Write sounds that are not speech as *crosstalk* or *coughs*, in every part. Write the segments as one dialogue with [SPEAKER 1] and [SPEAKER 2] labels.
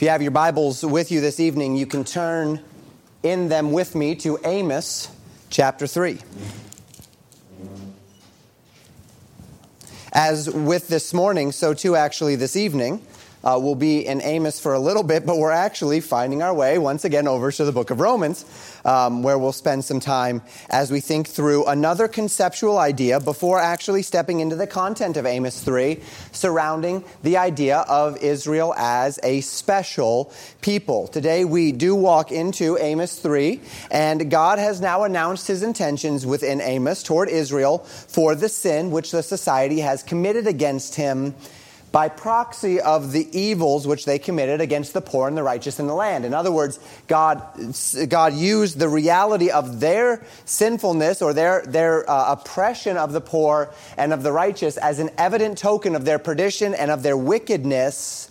[SPEAKER 1] If you have your Bibles with you this evening, you can turn in them with me to Amos chapter 3. As with this morning, so too actually this evening, uh, we'll be in Amos for a little bit, but we're actually finding our way once again over to the book of Romans, um, where we'll spend some time as we think through another conceptual idea before actually stepping into the content of Amos 3 surrounding the idea of Israel as a special people. Today we do walk into Amos 3, and God has now announced his intentions within Amos toward Israel for the sin which the society has committed against him by proxy of the evils which they committed against the poor and the righteous in the land. In other words, God, God used the reality of their sinfulness or their, their uh, oppression of the poor and of the righteous as an evident token of their perdition and of their wickedness.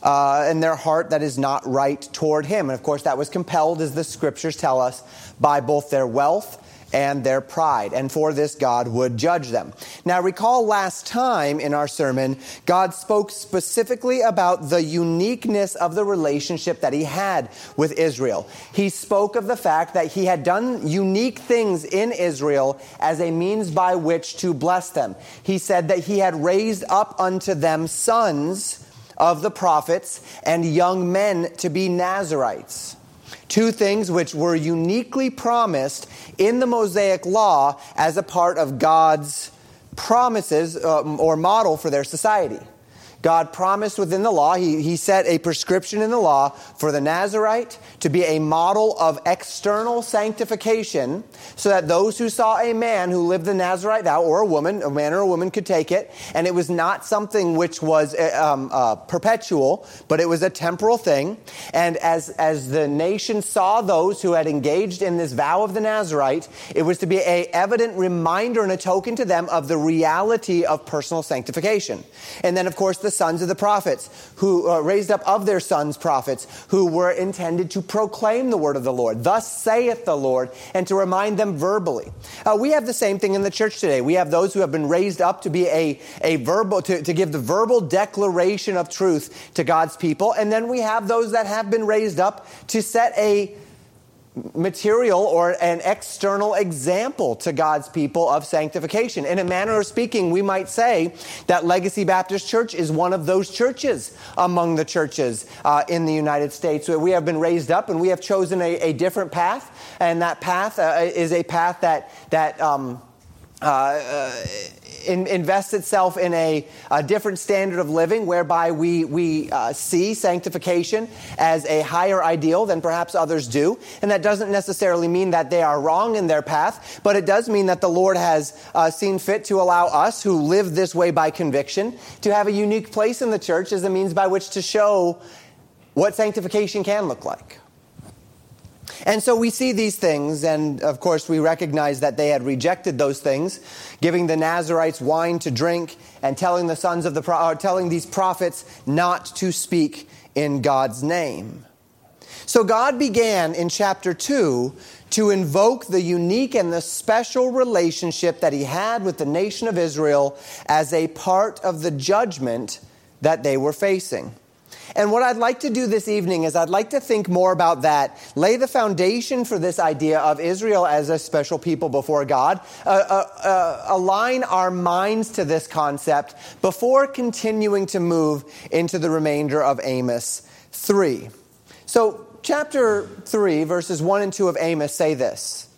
[SPEAKER 1] Uh, in their heart that is not right toward him. And of course, that was compelled, as the scriptures tell us, by both their wealth and their pride. And for this, God would judge them. Now, recall last time in our sermon, God spoke specifically about the uniqueness of the relationship that he had with Israel. He spoke of the fact that he had done unique things in Israel as a means by which to bless them. He said that he had raised up unto them sons of the prophets and young men to be Nazarites. Two things which were uniquely promised in the Mosaic law as a part of God's promises um, or model for their society. God promised within the law, he, he set a prescription in the law for the Nazarite to be a model of external sanctification so that those who saw a man who lived the Nazarite vow, or a woman, a man or a woman could take it, and it was not something which was uh, um, uh, perpetual, but it was a temporal thing. And as, as the nation saw those who had engaged in this vow of the Nazarite, it was to be a evident reminder and a token to them of the reality of personal sanctification. And then, of course, the the sons of the prophets, who uh, raised up of their sons prophets, who were intended to proclaim the word of the Lord. Thus saith the Lord, and to remind them verbally. Uh, we have the same thing in the church today. We have those who have been raised up to be a, a verbal, to, to give the verbal declaration of truth to God's people. And then we have those that have been raised up to set a material or an external example to God's people of sanctification. In a manner of speaking, we might say that Legacy Baptist Church is one of those churches among the churches uh, in the United States. Where we have been raised up and we have chosen a, a different path, and that path uh, is a path that that. Um, uh, uh in, invests itself in a, a, different standard of living whereby we, we uh, see sanctification as a higher ideal than perhaps others do. And that doesn't necessarily mean that they are wrong in their path, but it does mean that the Lord has uh, seen fit to allow us who live this way by conviction to have a unique place in the church as a means by which to show what sanctification can look like. And so we see these things, and of course, we recognize that they had rejected those things, giving the Nazarites wine to drink and telling the sons of the pro- uh, telling these prophets not to speak in God's name. So God began in chapter 2 to invoke the unique and the special relationship that he had with the nation of Israel as a part of the judgment that they were facing. And what I'd like to do this evening is I'd like to think more about that, lay the foundation for this idea of Israel as a special people before God, uh, uh, uh, align our minds to this concept before continuing to move into the remainder of Amos 3. So, chapter 3, verses 1 and 2 of Amos say this.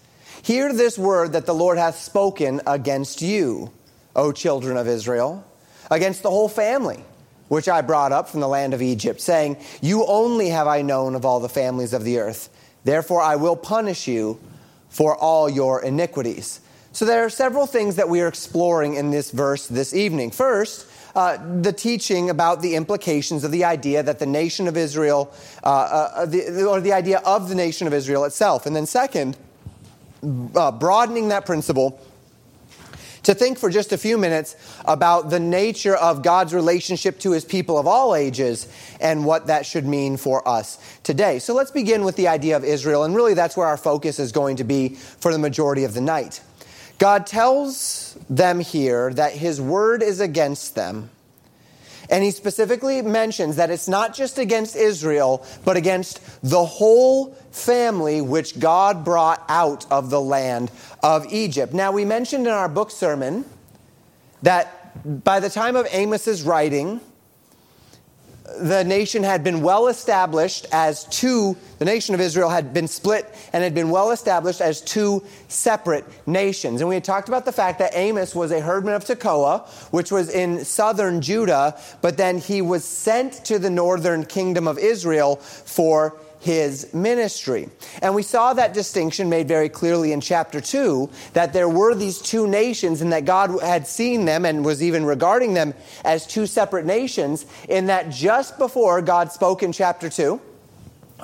[SPEAKER 1] Hear this word that the Lord hath spoken against you, O children of Israel, against the whole family which I brought up from the land of Egypt, saying, You only have I known of all the families of the earth. Therefore I will punish you for all your iniquities. So there are several things that we are exploring in this verse this evening. First, uh, the teaching about the implications of the idea that the nation of Israel, uh, uh, the, or the idea of the nation of Israel itself. And then, second, uh, broadening that principle to think for just a few minutes about the nature of God's relationship to his people of all ages and what that should mean for us today. So let's begin with the idea of Israel, and really that's where our focus is going to be for the majority of the night. God tells them here that his word is against them And he specifically mentions that it's not just against Israel, but against the whole family which God brought out of the land of Egypt. Now, we mentioned in our book sermon that by the time of Amos's writing, the nation had been well established as two, the nation of Israel had been split and had been well established as two separate nations. And we had talked about the fact that Amos was a herdman of Tekoa, which was in southern Judah, but then he was sent to the northern kingdom of Israel for his ministry. And we saw that distinction made very clearly in chapter 2 that there were these two nations and that God had seen them and was even regarding them as two separate nations, in that just before God spoke in chapter 2,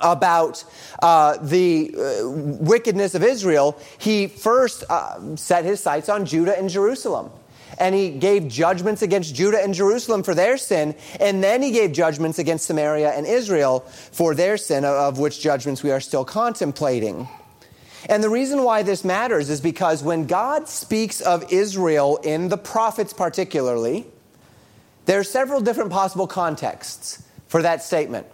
[SPEAKER 1] about uh, the uh, wickedness of Israel, he first uh, set his sights on Judah and Jerusalem and he gave judgments against Judah and Jerusalem for their sin, and then he gave judgments against Samaria and Israel for their sin, of which judgments we are still contemplating. And the reason why this matters is because when God speaks of Israel in the prophets, particularly, there are several different possible contexts for that statement.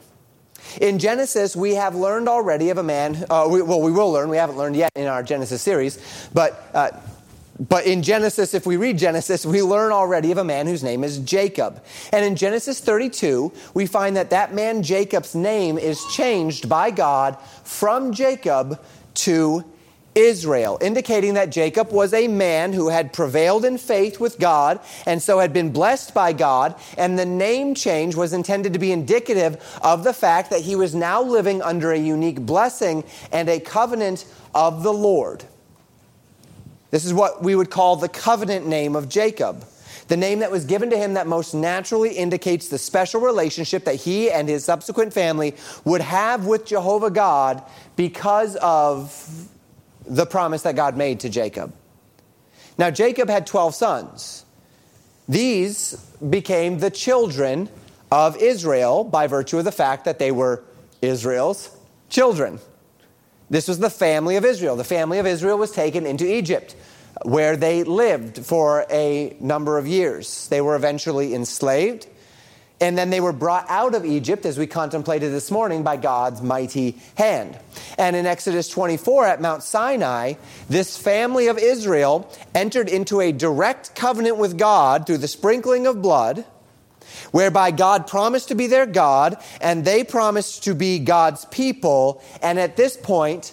[SPEAKER 1] In Genesis, we have learned already of a man, uh, we, well, we will learn, we haven't learned yet in our Genesis series, but uh, but in Genesis, if we read Genesis, we learn already of a man whose name is Jacob. And in Genesis 32, we find that that man Jacob's name is changed by God from Jacob to Israel, indicating that Jacob was a man who had prevailed in faith with God and so had been blessed by God. And the name change was intended to be indicative of the fact that he was now living under a unique blessing and a covenant of the Lord. This is what we would call the covenant name of Jacob. The name that was given to him that most naturally indicates the special relationship that he and his subsequent family would have with Jehovah God because of the promise that God made to Jacob. Now, Jacob had 12 sons. These became the children of Israel by virtue of the fact that they were Israel's children. This was the family of Israel. The family of Israel was taken into Egypt, where they lived for a number of years. They were eventually enslaved, and then they were brought out of Egypt, as we contemplated this morning, by God's mighty hand. And in Exodus 24 at Mount Sinai, this family of Israel entered into a direct covenant with God through the sprinkling of blood whereby God promised to be their God and they promised to be God's people. And at this point,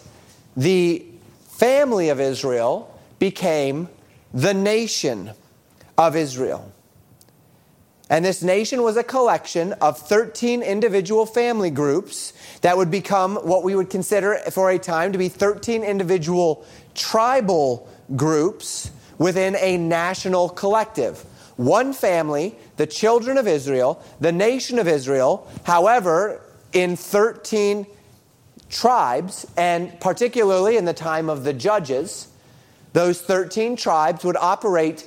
[SPEAKER 1] the family of Israel became the nation of Israel. And this nation was a collection of 13 individual family groups that would become what we would consider for a time to be 13 individual tribal groups within a national collective one family, the children of Israel, the nation of Israel, however, in 13 tribes, and particularly in the time of the judges, those 13 tribes would operate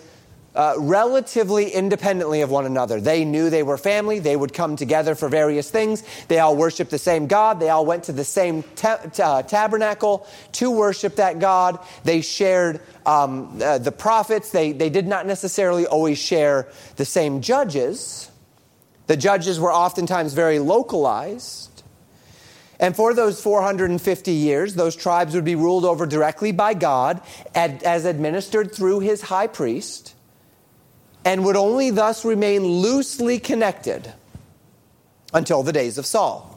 [SPEAKER 1] uh, relatively independently of one another. They knew they were family. They would come together for various things. They all worshiped the same God. They all went to the same ta- uh, tabernacle to worship that God. They shared um, uh, the prophets. They, they did not necessarily always share the same judges. The judges were oftentimes very localized. And for those 450 years, those tribes would be ruled over directly by God as administered through his high priest and would only thus remain loosely connected until the days of Saul.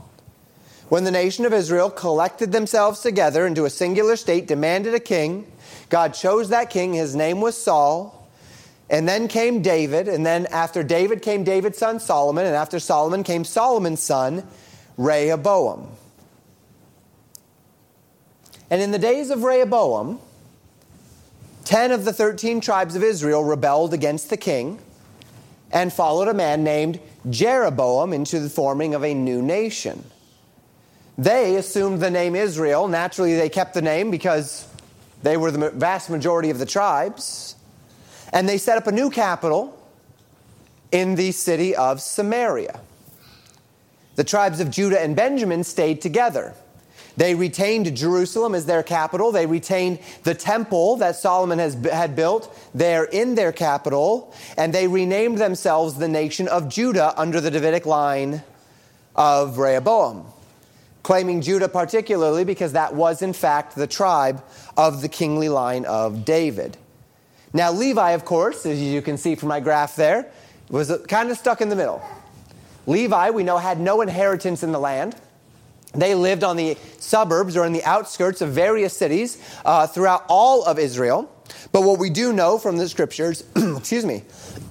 [SPEAKER 1] When the nation of Israel collected themselves together into a singular state, demanded a king, God chose that king. His name was Saul. And then came David. And then after David came David's son Solomon. And after Solomon came Solomon's son Rehoboam. And in the days of Rehoboam, Ten of the 13 tribes of Israel rebelled against the king and followed a man named Jeroboam into the forming of a new nation. They assumed the name Israel. Naturally, they kept the name because they were the vast majority of the tribes. And they set up a new capital in the city of Samaria. The tribes of Judah and Benjamin stayed together. They retained Jerusalem as their capital. They retained the temple that Solomon has, had built there in their capital. And they renamed themselves the nation of Judah under the Davidic line of Rehoboam, claiming Judah particularly because that was, in fact, the tribe of the kingly line of David. Now, Levi, of course, as you can see from my graph there, was uh, kind of stuck in the middle. Levi, we know, had no inheritance in the land. They lived on the suburbs or in the outskirts of various cities uh, throughout all of Israel. But what we do know from the scriptures, *clears throat* excuse me,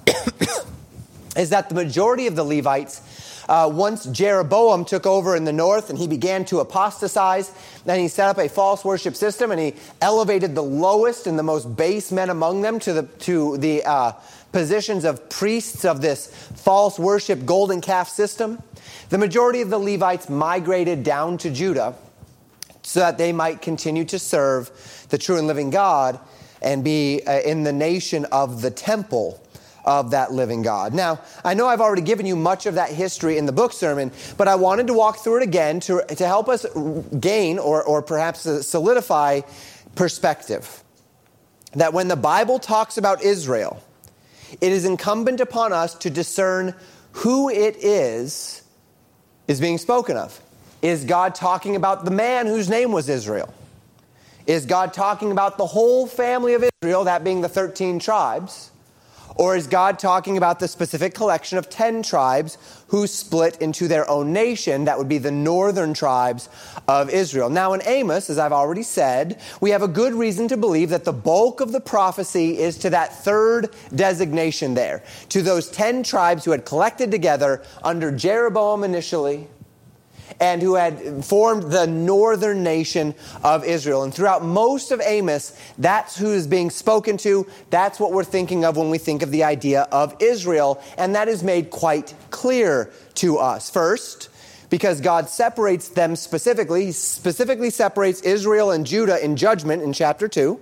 [SPEAKER 1] *coughs* is that the majority of the Levites uh, once Jeroboam took over in the north and he began to apostatize, then he set up a false worship system and he elevated the lowest and the most base men among them to the, to the uh, positions of priests of this false worship golden calf system. The majority of the Levites migrated down to Judah so that they might continue to serve the true and living God and be uh, in the nation of the temple of that living God. Now, I know I've already given you much of that history in the book sermon, but I wanted to walk through it again to, to help us gain or, or perhaps solidify perspective. That when the Bible talks about Israel, it is incumbent upon us to discern who it is is being spoken of. Is God talking about the man whose name was Israel? Is God talking about the whole family of Israel, that being the 13 tribes? Or is God talking about the specific collection of 10 tribes who split into their own nation? That would be the northern tribes of Israel. Now, in Amos, as I've already said, we have a good reason to believe that the bulk of the prophecy is to that third designation there, to those 10 tribes who had collected together under Jeroboam initially and who had formed the northern nation of Israel. And throughout most of Amos, that's who is being spoken to. That's what we're thinking of when we think of the idea of Israel. And that is made quite clear to us. First, because God separates them specifically, He specifically separates Israel and Judah in judgment in chapter 2.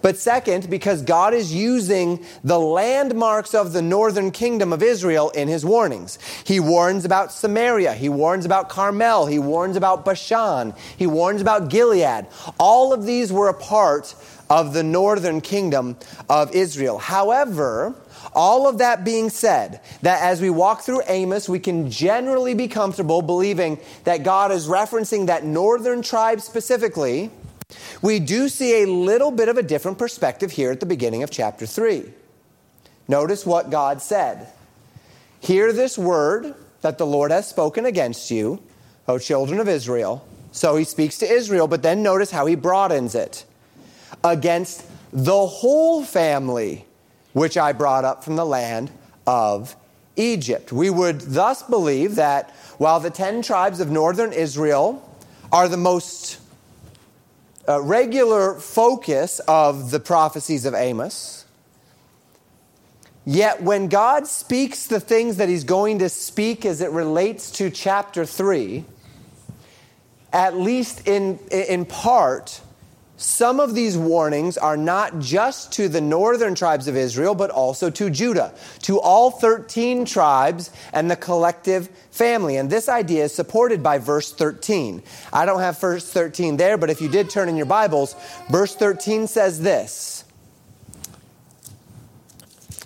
[SPEAKER 1] But second, because God is using the landmarks of the northern kingdom of Israel in his warnings. He warns about Samaria. He warns about Carmel. He warns about Bashan. He warns about Gilead. All of these were a part of the northern kingdom of Israel. However, all of that being said, that as we walk through Amos, we can generally be comfortable believing that God is referencing that northern tribe specifically we do see a little bit of a different perspective here at the beginning of chapter 3. Notice what God said Hear this word that the Lord has spoken against you, O children of Israel. So he speaks to Israel, but then notice how he broadens it against the whole family which I brought up from the land of Egypt. We would thus believe that while the ten tribes of northern Israel are the most uh, regular focus of the prophecies of Amos. Yet, when God speaks the things that He's going to speak as it relates to chapter 3, at least in, in part, some of these warnings are not just to the northern tribes of Israel, but also to Judah, to all 13 tribes and the collective family. And this idea is supported by verse 13. I don't have verse 13 there, but if you did turn in your Bibles, verse 13 says this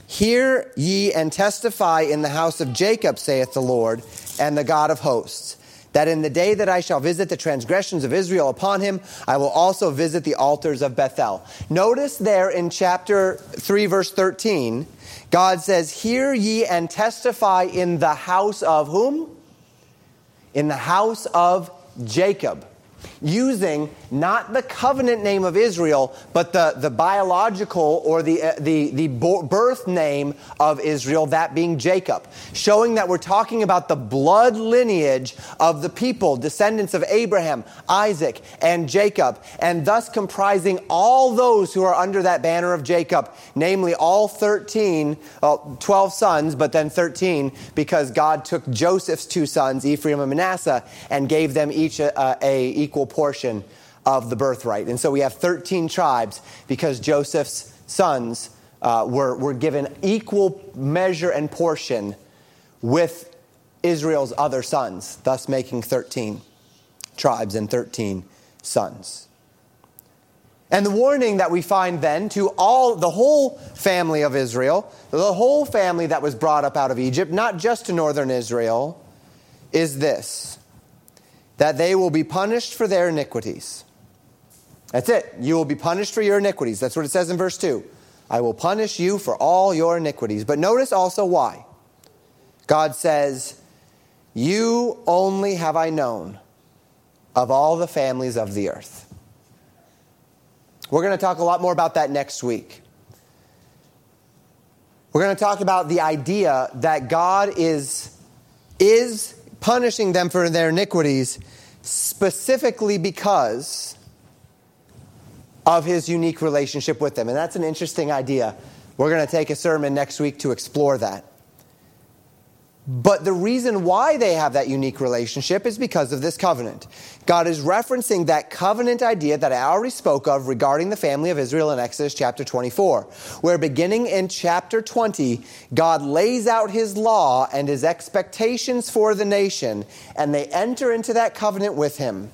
[SPEAKER 1] Hear ye and testify in the house of Jacob, saith the Lord, and the God of hosts that in the day that I shall visit the transgressions of Israel upon him, I will also visit the altars of Bethel. Notice there in chapter 3, verse 13, God says, Hear ye and testify in the house of whom? In the house of Jacob using not the covenant name of Israel, but the, the biological or the, uh, the, the birth name of Israel, that being Jacob, showing that we're talking about the blood lineage of the people, descendants of Abraham, Isaac, and Jacob, and thus comprising all those who are under that banner of Jacob, namely all 13, uh, 12 sons, but then 13, because God took Joseph's two sons, Ephraim and Manasseh, and gave them each a, a, a equal portion of the birthright. And so we have 13 tribes because Joseph's sons uh, were, were given equal measure and portion with Israel's other sons, thus making 13. tribes and 13 sons. And the warning that we find then to all the whole family of Israel, the whole family that was brought up out of Egypt, not just to northern Israel, is this that they will be punished for their iniquities. That's it. You will be punished for your iniquities. That's what it says in verse 2. I will punish you for all your iniquities. But notice also why. God says, You only have I known of all the families of the earth. We're going to talk a lot more about that next week. We're going to talk about the idea that God is, is punishing them for their iniquities specifically because of his unique relationship with them. And that's an interesting idea. We're going to take a sermon next week to explore that. But the reason why they have that unique relationship is because of this covenant. God is referencing that covenant idea that I already spoke of regarding the family of Israel in Exodus chapter 24, where beginning in chapter 20, God lays out his law and his expectations for the nation, and they enter into that covenant with him.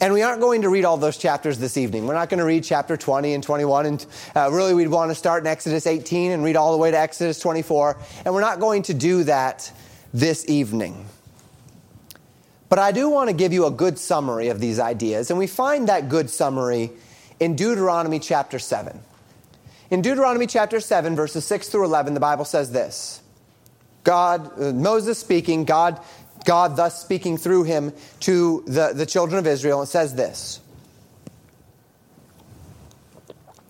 [SPEAKER 1] And we aren't going to read all those chapters this evening. We're not going to read chapter 20 and 21. And uh, really, we'd want to start in Exodus 18 and read all the way to Exodus 24. And we're not going to do that this evening. But I do want to give you a good summary of these ideas. And we find that good summary in Deuteronomy chapter 7. In Deuteronomy chapter 7, verses 6 through 11, the Bible says this God, uh, Moses speaking, God God thus speaking through him to the, the children of Israel, and says this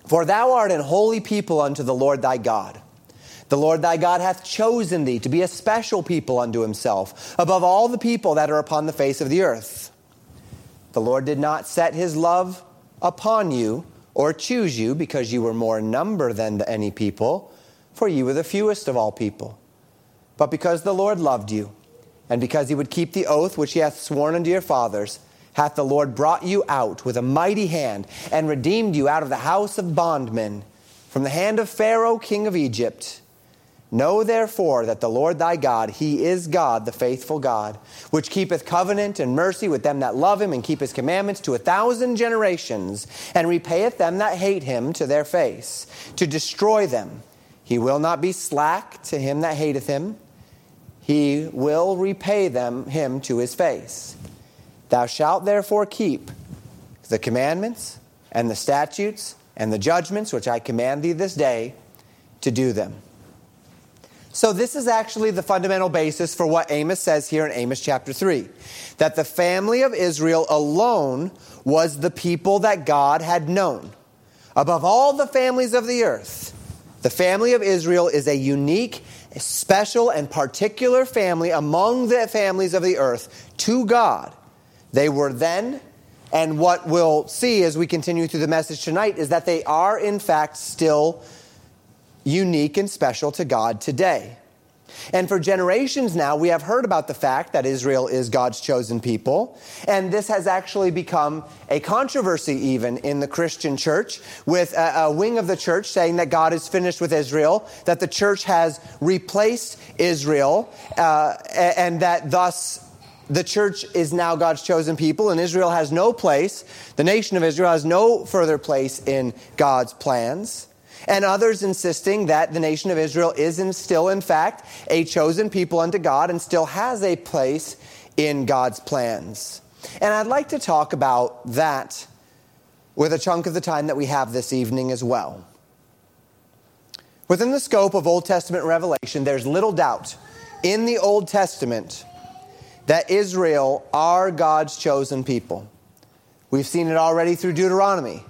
[SPEAKER 1] For thou art an holy people unto the Lord thy God. The Lord thy God hath chosen thee to be a special people unto himself, above all the people that are upon the face of the earth. The Lord did not set his love upon you or choose you because you were more in number than any people, for you were the fewest of all people, but because the Lord loved you and because he would keep the oath which he hath sworn unto your fathers, hath the Lord brought you out with a mighty hand, and redeemed you out of the house of bondmen, from the hand of Pharaoh king of Egypt. Know therefore that the Lord thy God, he is God, the faithful God, which keepeth covenant and mercy with them that love him and keep his commandments to a thousand generations, and repayeth them that hate him to their face, to destroy them. He will not be slack to him that hateth him he will repay them him to his face. Thou shalt therefore keep the commandments and the statutes and the judgments which I command thee this day to do them. So, this is actually the fundamental basis for what Amos says here in Amos chapter 3 that the family of Israel alone was the people that God had known. Above all the families of the earth, the family of Israel is a unique a special and particular family among the families of the earth to God. They were then, and what we'll see as we continue through the message tonight is that they are, in fact, still unique and special to God today. And for generations now, we have heard about the fact that Israel is God's chosen people. And this has actually become a controversy, even in the Christian church, with a, a, wing of the church saying that God is finished with Israel, that the church has replaced Israel, uh, and that thus the church is now God's chosen people, and Israel has no place, the nation of Israel has no further place in God's plans and others insisting that the nation of Israel is in, still, in fact, a chosen people unto God and still has a place in God's plans. And I'd like to talk about that with a chunk of the time that we have this evening as well. Within the scope of Old Testament revelation, there's little doubt in the Old Testament that Israel are God's chosen people. We've seen it already through Deuteronomy.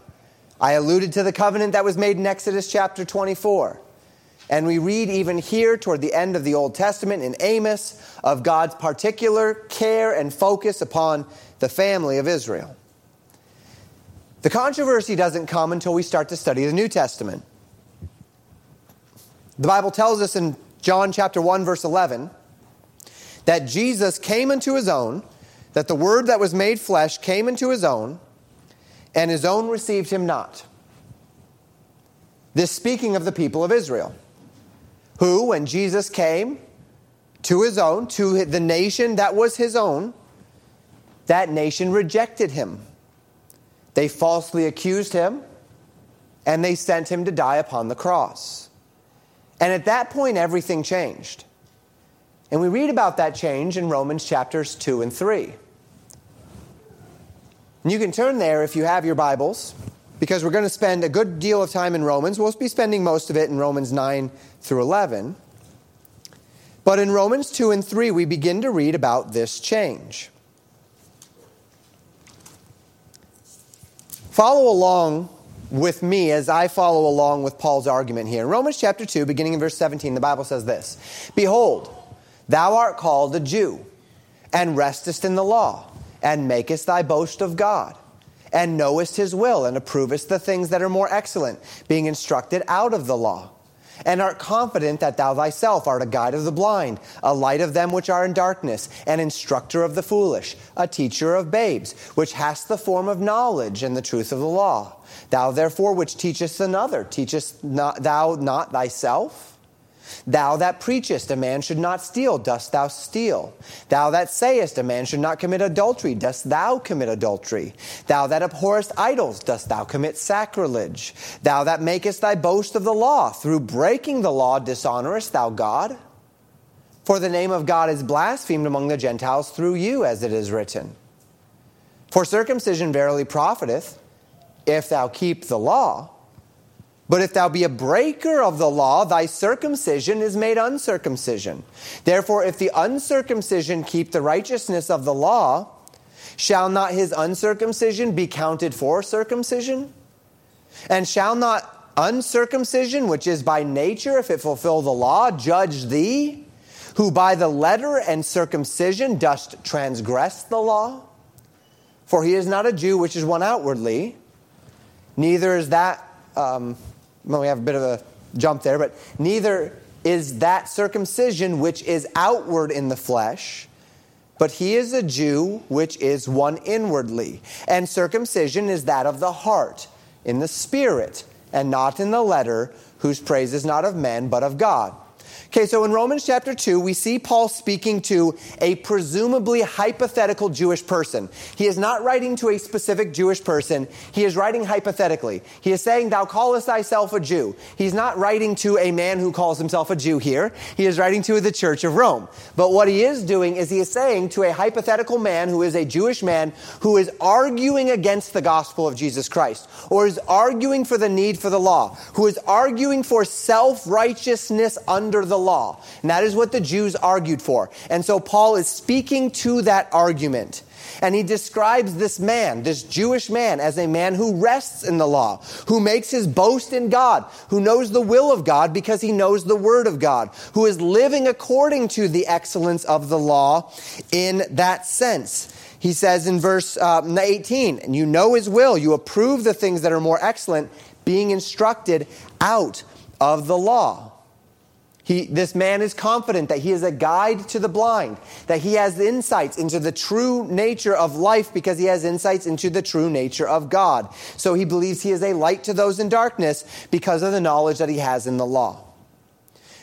[SPEAKER 1] I alluded to the covenant that was made in Exodus chapter 24. And we read even here toward the end of the Old Testament in Amos of God's particular care and focus upon the family of Israel. The controversy doesn't come until we start to study the New Testament. The Bible tells us in John chapter 1 verse 11 that Jesus came into his own, that the word that was made flesh came into his own, and his own received him not. This speaking of the people of Israel, who, when Jesus came to his own, to the nation that was his own, that nation rejected him. They falsely accused him, and they sent him to die upon the cross. And at that point, everything changed. And we read about that change in Romans chapters 2 and 3. And you can turn there if you have your Bibles, because we're going to spend a good deal of time in Romans. We'll be spending most of it in Romans 9 through 11. But in Romans 2 and 3, we begin to read about this change. Follow along with me as I follow along with Paul's argument here. In Romans chapter 2, beginning in verse 17, the Bible says this Behold, thou art called a Jew, and restest in the law, and makest thy boast of God, and knowest his will, and approvest the things that are more excellent, being instructed out of the law and art confident that thou thyself art a guide of the blind, a light of them which are in darkness, an instructor of the foolish, a teacher of babes, which hast the form of knowledge and the truth of the law. Thou therefore which teachest another, teachest not, thou not thyself? Thou that preachest, a man should not steal, dost thou steal? Thou that sayest, a man should not commit adultery, dost thou commit adultery? Thou that abhorrest idols, dost thou commit sacrilege? Thou that makest thy boast of the law, through breaking the law dishonorest thou God? For the name of God is blasphemed among the Gentiles through you, as it is written. For circumcision verily profiteth, if thou keep the law. But if thou be a breaker of the law, thy circumcision is made uncircumcision. Therefore, if the uncircumcision keep the righteousness of the law, shall not his uncircumcision be counted for circumcision? And shall not uncircumcision, which is by nature, if it fulfill the law, judge thee, who by the letter and circumcision dost transgress the law? For he is not a Jew which is one outwardly, neither is that. Um, well, we have a bit of a jump there, but neither is that circumcision which is outward in the flesh, but he is a Jew which is one inwardly. And circumcision is that of the heart, in the spirit, and not in the letter, whose praise is not of men, but of God. Okay, so in Romans chapter 2, we see Paul speaking to a presumably hypothetical Jewish person. He is not writing to a specific Jewish person, he is writing hypothetically. He is saying, Thou callest thyself a Jew. He's not writing to a man who calls himself a Jew here, he is writing to the church of Rome. But what he is doing is he is saying to a hypothetical man who is a Jewish man who is arguing against the gospel of Jesus Christ, or is arguing for the need for the law, who is arguing for self righteousness under the the law. And that is what the Jews argued for. And so Paul is speaking to that argument. And he describes this man, this Jewish man, as a man who rests in the law, who makes his boast in God, who knows the will of God because he knows the word of God, who is living according to the excellence of the law in that sense. He says in verse uh, 18, and you know his will, you approve the things that are more excellent, being instructed out of the law. He, this man is confident that he is a guide to the blind, that he has insights into the true nature of life because he has insights into the true nature of God. So he believes he is a light to those in darkness because of the knowledge that he has in the law.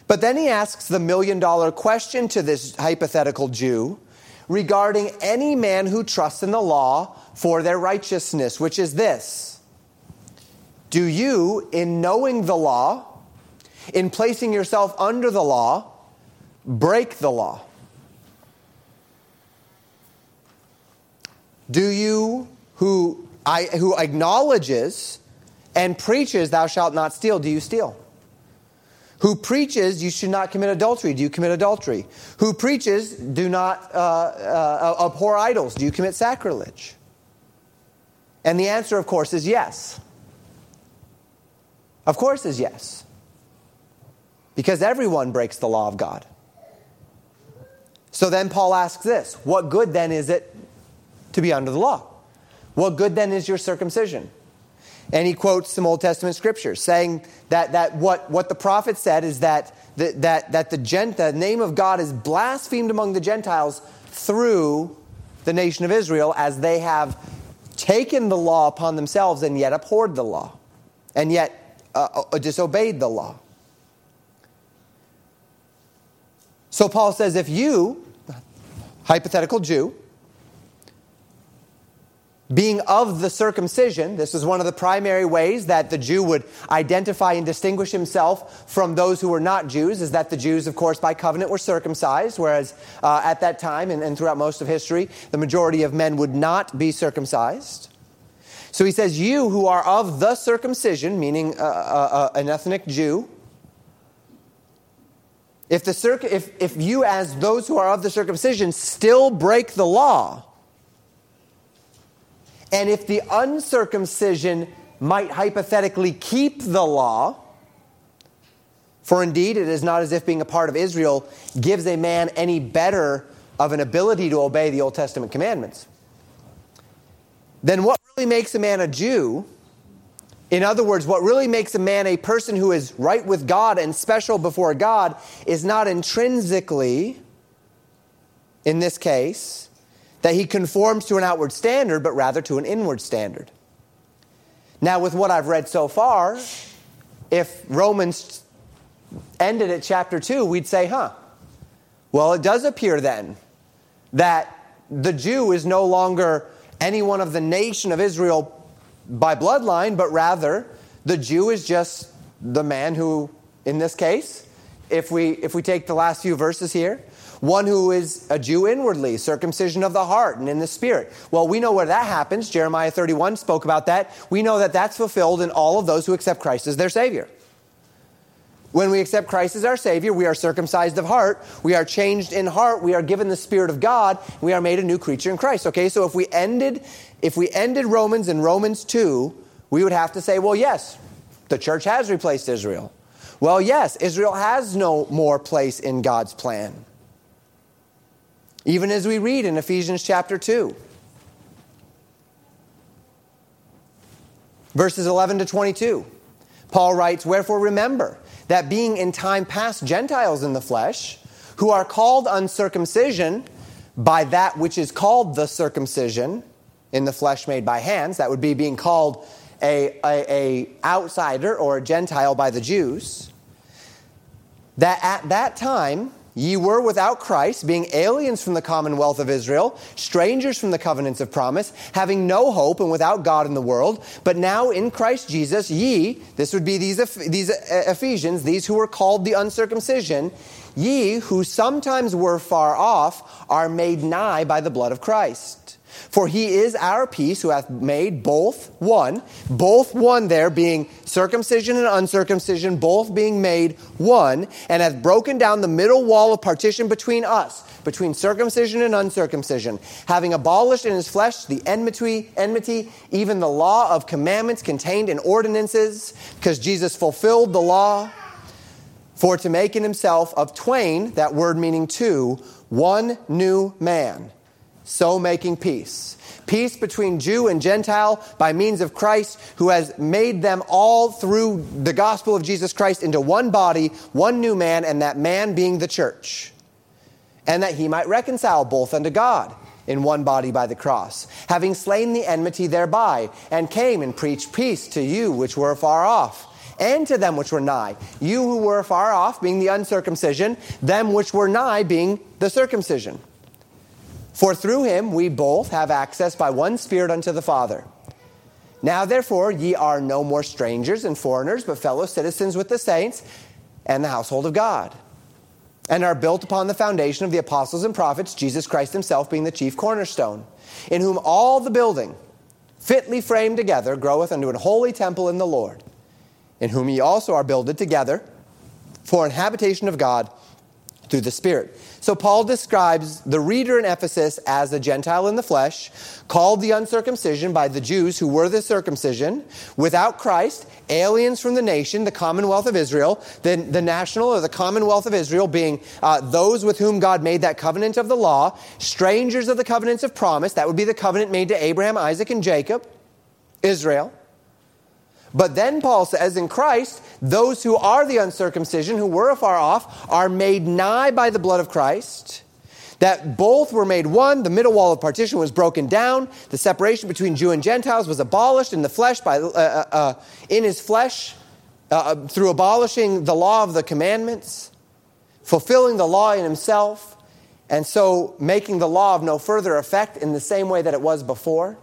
[SPEAKER 1] But then he asks the million dollar question to this hypothetical Jew regarding any man who trusts in the law for their righteousness, which is this Do you, in knowing the law, in placing yourself under the law, break the law? Do you, who, I, who acknowledges and preaches, thou shalt not steal, do you steal? Who preaches, you should not commit adultery, do you commit adultery? Who preaches, do not uh, uh, abhor idols, do you commit sacrilege? And the answer, of course, is yes. Of course, is yes because everyone breaks the law of God. So then Paul asks this What good then is it to be under the law? What good then is your circumcision? And he quotes some Old Testament scriptures saying that, that what, what the prophet said is that, the, that, that the, gent, the name of God is blasphemed among the Gentiles through the nation of Israel as they have taken the law upon themselves and yet abhorred the law and yet uh, uh disobeyed the law. So Paul says if you, hypothetical Jew, being of the circumcision. This is one of the primary ways that the Jew would identify and distinguish himself from those who were not Jews, is that the Jews, of course, by covenant were circumcised, whereas uh, at that time and, and throughout most of history, the majority of men would not be circumcised. So he says, You who are of the circumcision, meaning uh, uh, uh an ethnic Jew, if, the circ- if, if you, as those who are of the circumcision, still break the law, and if the uncircumcision might hypothetically keep the law, for indeed it is not as if being a part of Israel gives a man any better of an ability to obey the Old Testament commandments, then what really makes a man a Jew? In other words, what really makes a man a person who is right with God and special before God is not intrinsically, in this case, that he conforms to an outward standard, but rather to an inward standard. Now, with what I've read so far, if Romans ended at chapter 2, we'd say, huh, well, it does appear then that the Jew is no longer anyone of the nation of Israel by bloodline, but rather the Jew is just the man who, in this case, if we, if we take the last few verses here, one who is a Jew inwardly, circumcision of the heart and in the spirit. Well, we know where that happens. Jeremiah 31 spoke about that. We know that that's fulfilled in all of those who accept Christ as their Savior. When we accept Christ as our Savior, we are circumcised of heart. We are changed in heart. We are given the Spirit of God. We are made a new creature in Christ. Okay, so if we ended, if we ended Romans in Romans 2, we would have to say, well, yes, the church has replaced Israel. Well, yes, Israel has no more place in God's plan. Even as we read in Ephesians chapter 2, verses 11 to 22, Paul writes, Wherefore remember that being in time past Gentiles in the flesh, who are called uncircumcision by that which is called the circumcision in the flesh made by hands, that would be being called a, a, a outsider or a Gentile by the Jews, that at that time, Ye were without Christ, being aliens from the commonwealth of Israel, strangers from the covenants of promise, having no hope and without God in the world. But now in Christ Jesus, ye, this would be these, these uh, Ephesians, these who were called the uncircumcision, ye who sometimes were far off, are made nigh by the blood of Christ. For he is our peace who hath made both one, both one there being circumcision and uncircumcision, both being made one, and hath broken down the middle wall of partition between us, between circumcision and uncircumcision, having abolished in his flesh the enmity, enmity, even the law of commandments contained in ordinances, because Jesus fulfilled the law. For to make in himself of twain, that word meaning two, one new man so making peace. Peace between Jew and Gentile by means of Christ, who has made them all through the gospel of Jesus Christ into one body, one new man, and that man being the church. And that he might reconcile both unto God in one body by the cross, having slain the enmity thereby, and came and preached peace to you which were far off and to them which were nigh. You who were far off, being the uncircumcision, them which were nigh, being the circumcision. For through him we both have access by one Spirit unto the Father. Now therefore ye are no more strangers and foreigners, but fellow citizens with the saints and the household of God, and are built upon the foundation of the apostles and prophets, Jesus Christ himself being the chief cornerstone, in whom all the building, fitly framed together, groweth unto an holy temple in the Lord, in whom ye also are builded together for an habitation of God through the Spirit. So Paul describes the reader in Ephesus as a Gentile in the flesh, called the uncircumcision by the Jews who were the circumcision, without Christ, aliens from the nation, the commonwealth of Israel, the, the national or the commonwealth of Israel being uh, those with whom God made that covenant of the law, strangers of the covenants of promise, that would be the covenant made to Abraham, Isaac, and Jacob, Israel but then Paul says, in Christ, those who are the uncircumcision, who were afar off, are made nigh by the blood of Christ. That both were made one. The middle wall of partition was broken down. The separation between Jew and Gentiles was abolished in the flesh by, uh, uh, uh in his flesh uh, uh, through abolishing the law of the commandments, fulfilling the law in himself, and so making the law of no further effect in the same way that it was before.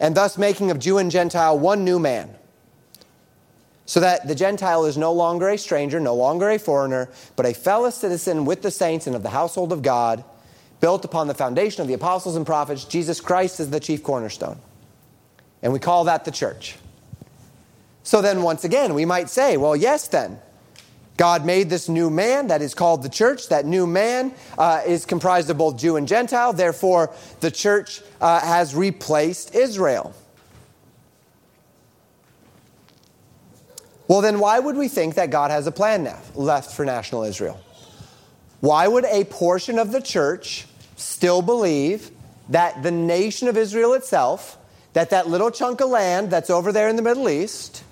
[SPEAKER 1] And thus making of Jew and Gentile one new man. So that the Gentile is no longer a stranger, no longer a foreigner, but a fellow citizen with the saints and of the household of God, built upon the foundation of the apostles and prophets. Jesus Christ is the chief cornerstone. And we call that the church. So then, once again, we might say, well, yes, then. God made this new man that is called the church. That new man uh, is comprised of both Jew and Gentile. Therefore, the church uh, has replaced Israel. Well, then, why would we think that God has a plan left for national Israel? Why would a portion of the church still believe that the nation of Israel itself, that that little chunk of land that's over there in the Middle East,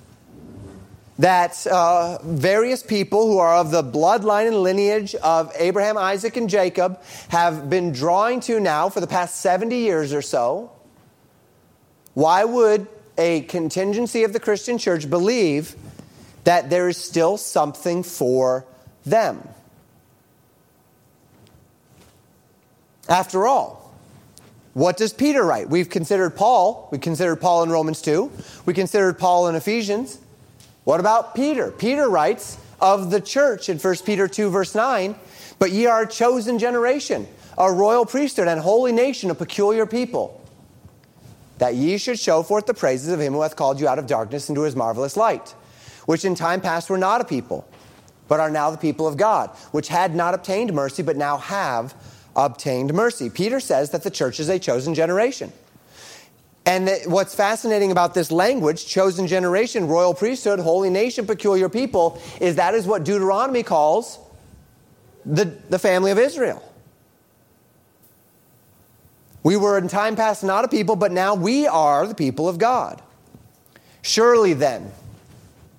[SPEAKER 1] that uh, various people who are of the bloodline and lineage of Abraham, Isaac, and Jacob have been drawing to now for the past 70 years or so, why would a contingency of the Christian church believe that there is still something for them? After all, what does Peter write? We've considered Paul. We considered Paul in Romans 2. We considered Paul in Ephesians. What about Peter? Peter writes of the church in 1 Peter 2, verse 9, but ye are a chosen generation, a royal priesthood, and holy nation, a peculiar people, that ye should show forth the praises of him who hath called you out of darkness into his marvelous light, which in time past were not a people, but are now the people of God, which had not obtained mercy, but now have obtained mercy. Peter says that the church is a chosen generation. And what's fascinating about this language, chosen generation, royal priesthood, holy nation, peculiar people, is that is what Deuteronomy calls the, the family of Israel. We were in time past not a people, but now we are the people of God. Surely then,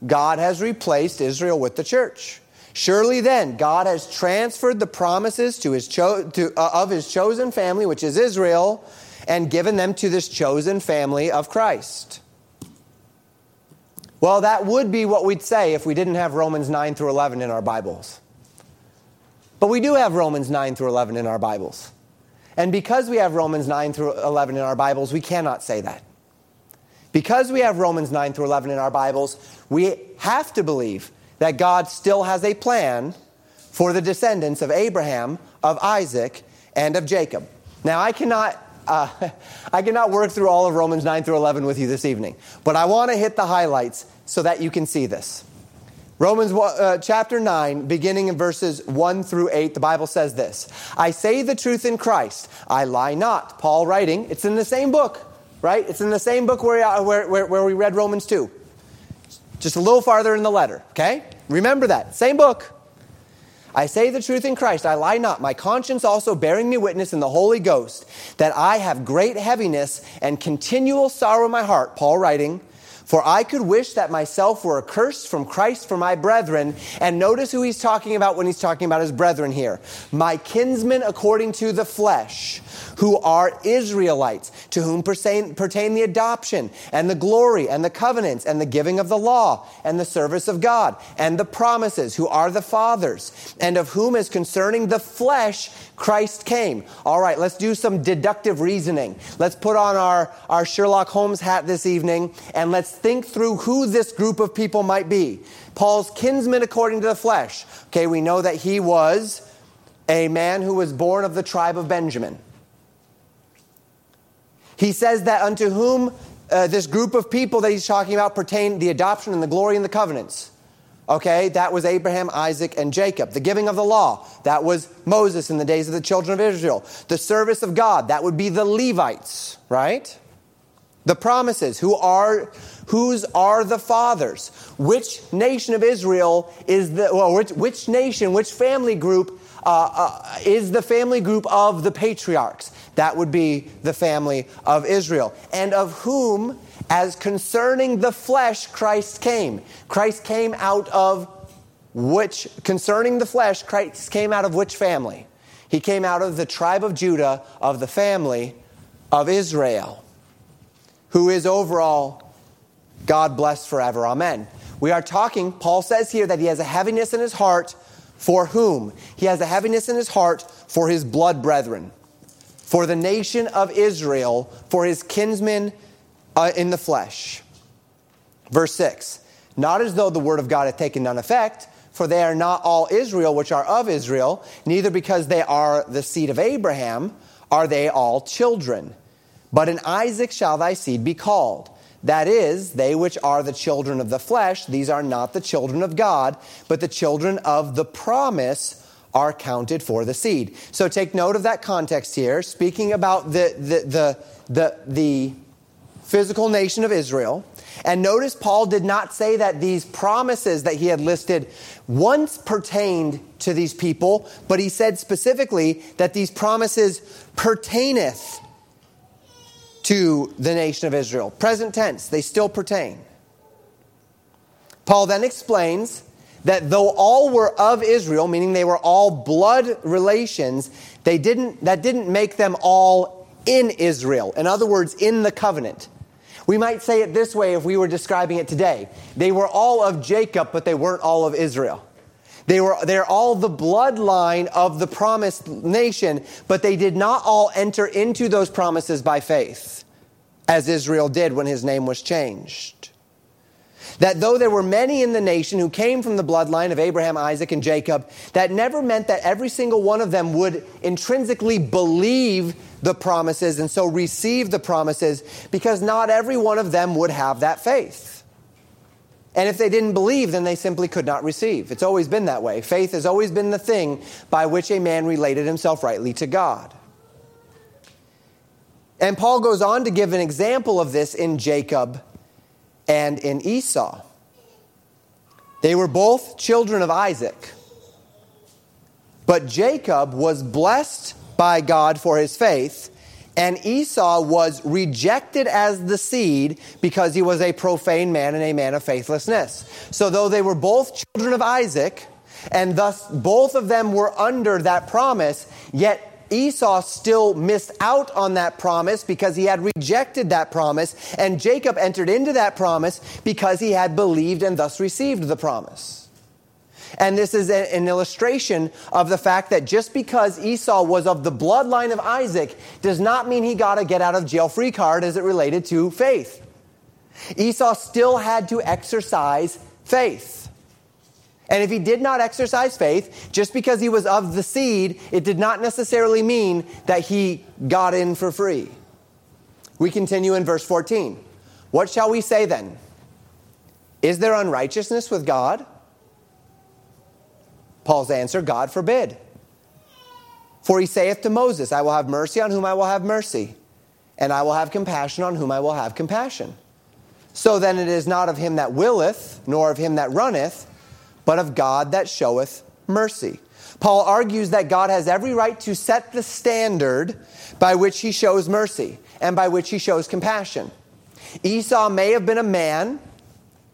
[SPEAKER 1] God has replaced Israel with the church. Surely then, God has transferred the promises to his cho- to, uh, of his chosen family, which is Israel, and given them to this chosen family of Christ. Well, that would be what we'd say if we didn't have Romans 9 through 11 in our Bibles. But we do have Romans 9 through 11 in our Bibles. And because we have Romans 9 through 11 in our Bibles, we cannot say that. Because we have Romans 9 through 11 in our Bibles, we have to believe that God still has a plan for the descendants of Abraham, of Isaac, and of Jacob. Now, I cannot uh, *laughs* I cannot work through all of Romans 9 through 11 with you this evening, but I want to hit the highlights so that you can see this. Romans uh, chapter 9, beginning in verses 1 through 8, the Bible says this I say the truth in Christ, I lie not. Paul writing, it's in the same book, right? It's in the same book where, uh, where, where, where we read Romans 2. Just a little farther in the letter, okay? Remember that. Same book. I say the truth in Christ, I lie not, my conscience also bearing me witness in the Holy Ghost, that I have great heaviness and continual sorrow in my heart. Paul writing, for I could wish that myself were accursed from Christ for my brethren. And notice who he's talking about when he's talking about his brethren here. My kinsmen according to the flesh who are Israelites, to whom pertain, the adoption and the glory and the covenants and the giving of the law and the service of God and the promises, who are the fathers, and of whom, as concerning the flesh, Christ came. All right, let's do some deductive reasoning. Let's put on our, our Sherlock Holmes hat this evening and let's think through who this group of people might be. Paul's kinsman according to the flesh. Okay, we know that he was a man who was born of the tribe of Benjamin. He says that unto whom uh, this group of people that he's talking about pertain the adoption and the glory and the covenants. Okay, that was Abraham, Isaac, and Jacob. The giving of the law, that was Moses in the days of the children of Israel. The service of God, that would be the Levites, right? The promises, who are whose are the fathers? Which nation of Israel is the well, which, which nation, which family group uh, uh, is the family group of the patriarchs? That would be the family of Israel. And of whom, as concerning the flesh, Christ came. Christ came out of which, concerning the flesh, Christ came out of which family? He came out of the tribe of Judah, of the family of Israel, who is overall God bless forever. Amen. We are talking, Paul says here that he has a heaviness in his heart for whom? He has a heaviness in his heart for his blood brethren for the nation of Israel, for his kinsmen uh, in the flesh. Verse 6 Not as though the word of God had taken none effect, for they are not all Israel which are of Israel, neither because they are the seed of Abraham are they all children. But in Isaac shall thy seed be called. That is, they which are the children of the flesh, these are not the children of God, but the children of the promise are counted for the seed. So take note of that context here, speaking about the, the, the, the, physical nation of Israel. And notice Paul did not say that these promises that he had listed once pertained to these people, but he said specifically that these promises pertaineth to the nation of Israel. Present tense, they still pertain. Paul then explains that though all were of Israel, meaning they were all blood relations, they didn't, that didn't make them all in Israel. In other words, in the covenant. We might say it this way if we were describing it today. They were all of Jacob, but they weren't all of Israel. They were, they're all the bloodline of the promised nation, but they did not all enter into those promises by faith, as Israel did when his name was changed. That though there were many in the nation who came from the bloodline of Abraham, Isaac, and Jacob, that never meant that every single one of them would intrinsically believe the promises and so receive the promises, because not every one of them would have that faith. And if they didn't believe, then they simply could not receive. It's always been that way. Faith has always been the thing by which a man related himself rightly to God. And Paul goes on to give an example of this in Jacob and in Esau. They were both children of Isaac. But Jacob was blessed by God for his faith, and Esau was rejected as the seed because he was a profane man and a man of faithlessness. So, though they were both children of Isaac, and thus both of them were under that promise, yet Esau still missed out on that promise because he had rejected that promise, and Jacob entered into that promise because he had believed and thus received the promise. And this is a, an illustration of the fact that just because Esau was of the bloodline of Isaac does not mean he got a get out of jail free card as it related to faith. Esau still had to exercise faith. And if he did not exercise faith, just because he was of the seed, it did not necessarily mean that he got in for free. We continue in verse 14. What shall we say then? Is there unrighteousness with God? Paul's answer God forbid. For he saith to Moses, I will have mercy on whom I will have mercy, and I will have compassion on whom I will have compassion. So then it is not of him that willeth, nor of him that runneth but of God that showeth mercy. Paul argues that God has every right to set the standard by which he shows mercy and by which he shows compassion. Esau may have been a man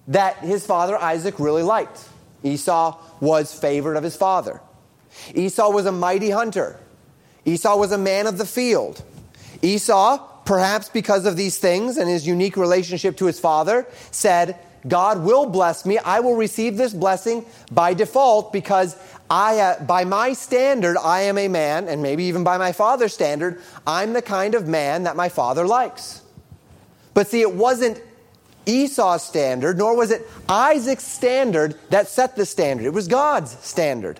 [SPEAKER 1] that his father Isaac really liked. Esau was favored of his father. Esau was a mighty hunter. Esau was a man of the field. Esau, perhaps because of these things and his unique relationship to his father, said, God will bless me. I will receive this blessing by default because I, uh, by my standard, I am a man, and maybe even by my father's standard, I'm the kind of man that my father likes. But see, it wasn't Esau's standard, nor was it Isaac's standard that set the standard. It was God's standard.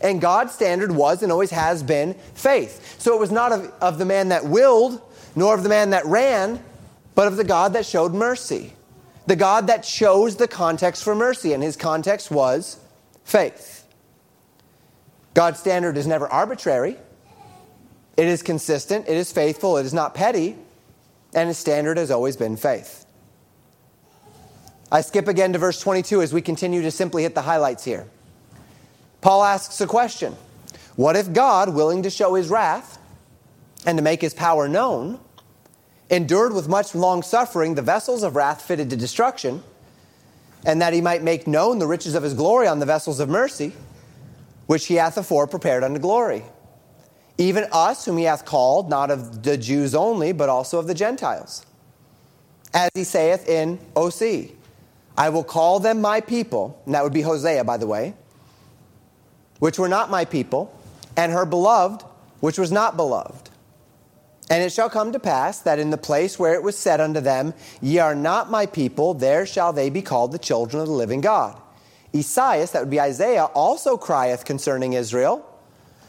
[SPEAKER 1] And God's standard was and always has been faith. So it was not of, of the man that willed, nor of the man that ran, but of the God that showed mercy the God that chose the context for mercy, and his context was faith. God's standard is never arbitrary, it is consistent, it is faithful, it is not petty, and his standard has always been faith. I skip again to verse 22 as we continue to simply hit the highlights here. Paul asks a question What if God, willing to show his wrath and to make his power known, endured with much long suffering the vessels of wrath fitted to destruction, and that he might make known the riches of his glory on the vessels of mercy, which he hath afore prepared unto glory. Even us, whom he hath called, not of the Jews only, but also of the Gentiles. As he saith in Osee, I will call them my people, and that would be Hosea, by the way, which were not my people, and her beloved, which was not beloved. And it shall come to pass that in the place where it was said unto them, Ye are not my people, there shall they be called the children of the living God. Esaias, that would be Isaiah, also crieth concerning Israel,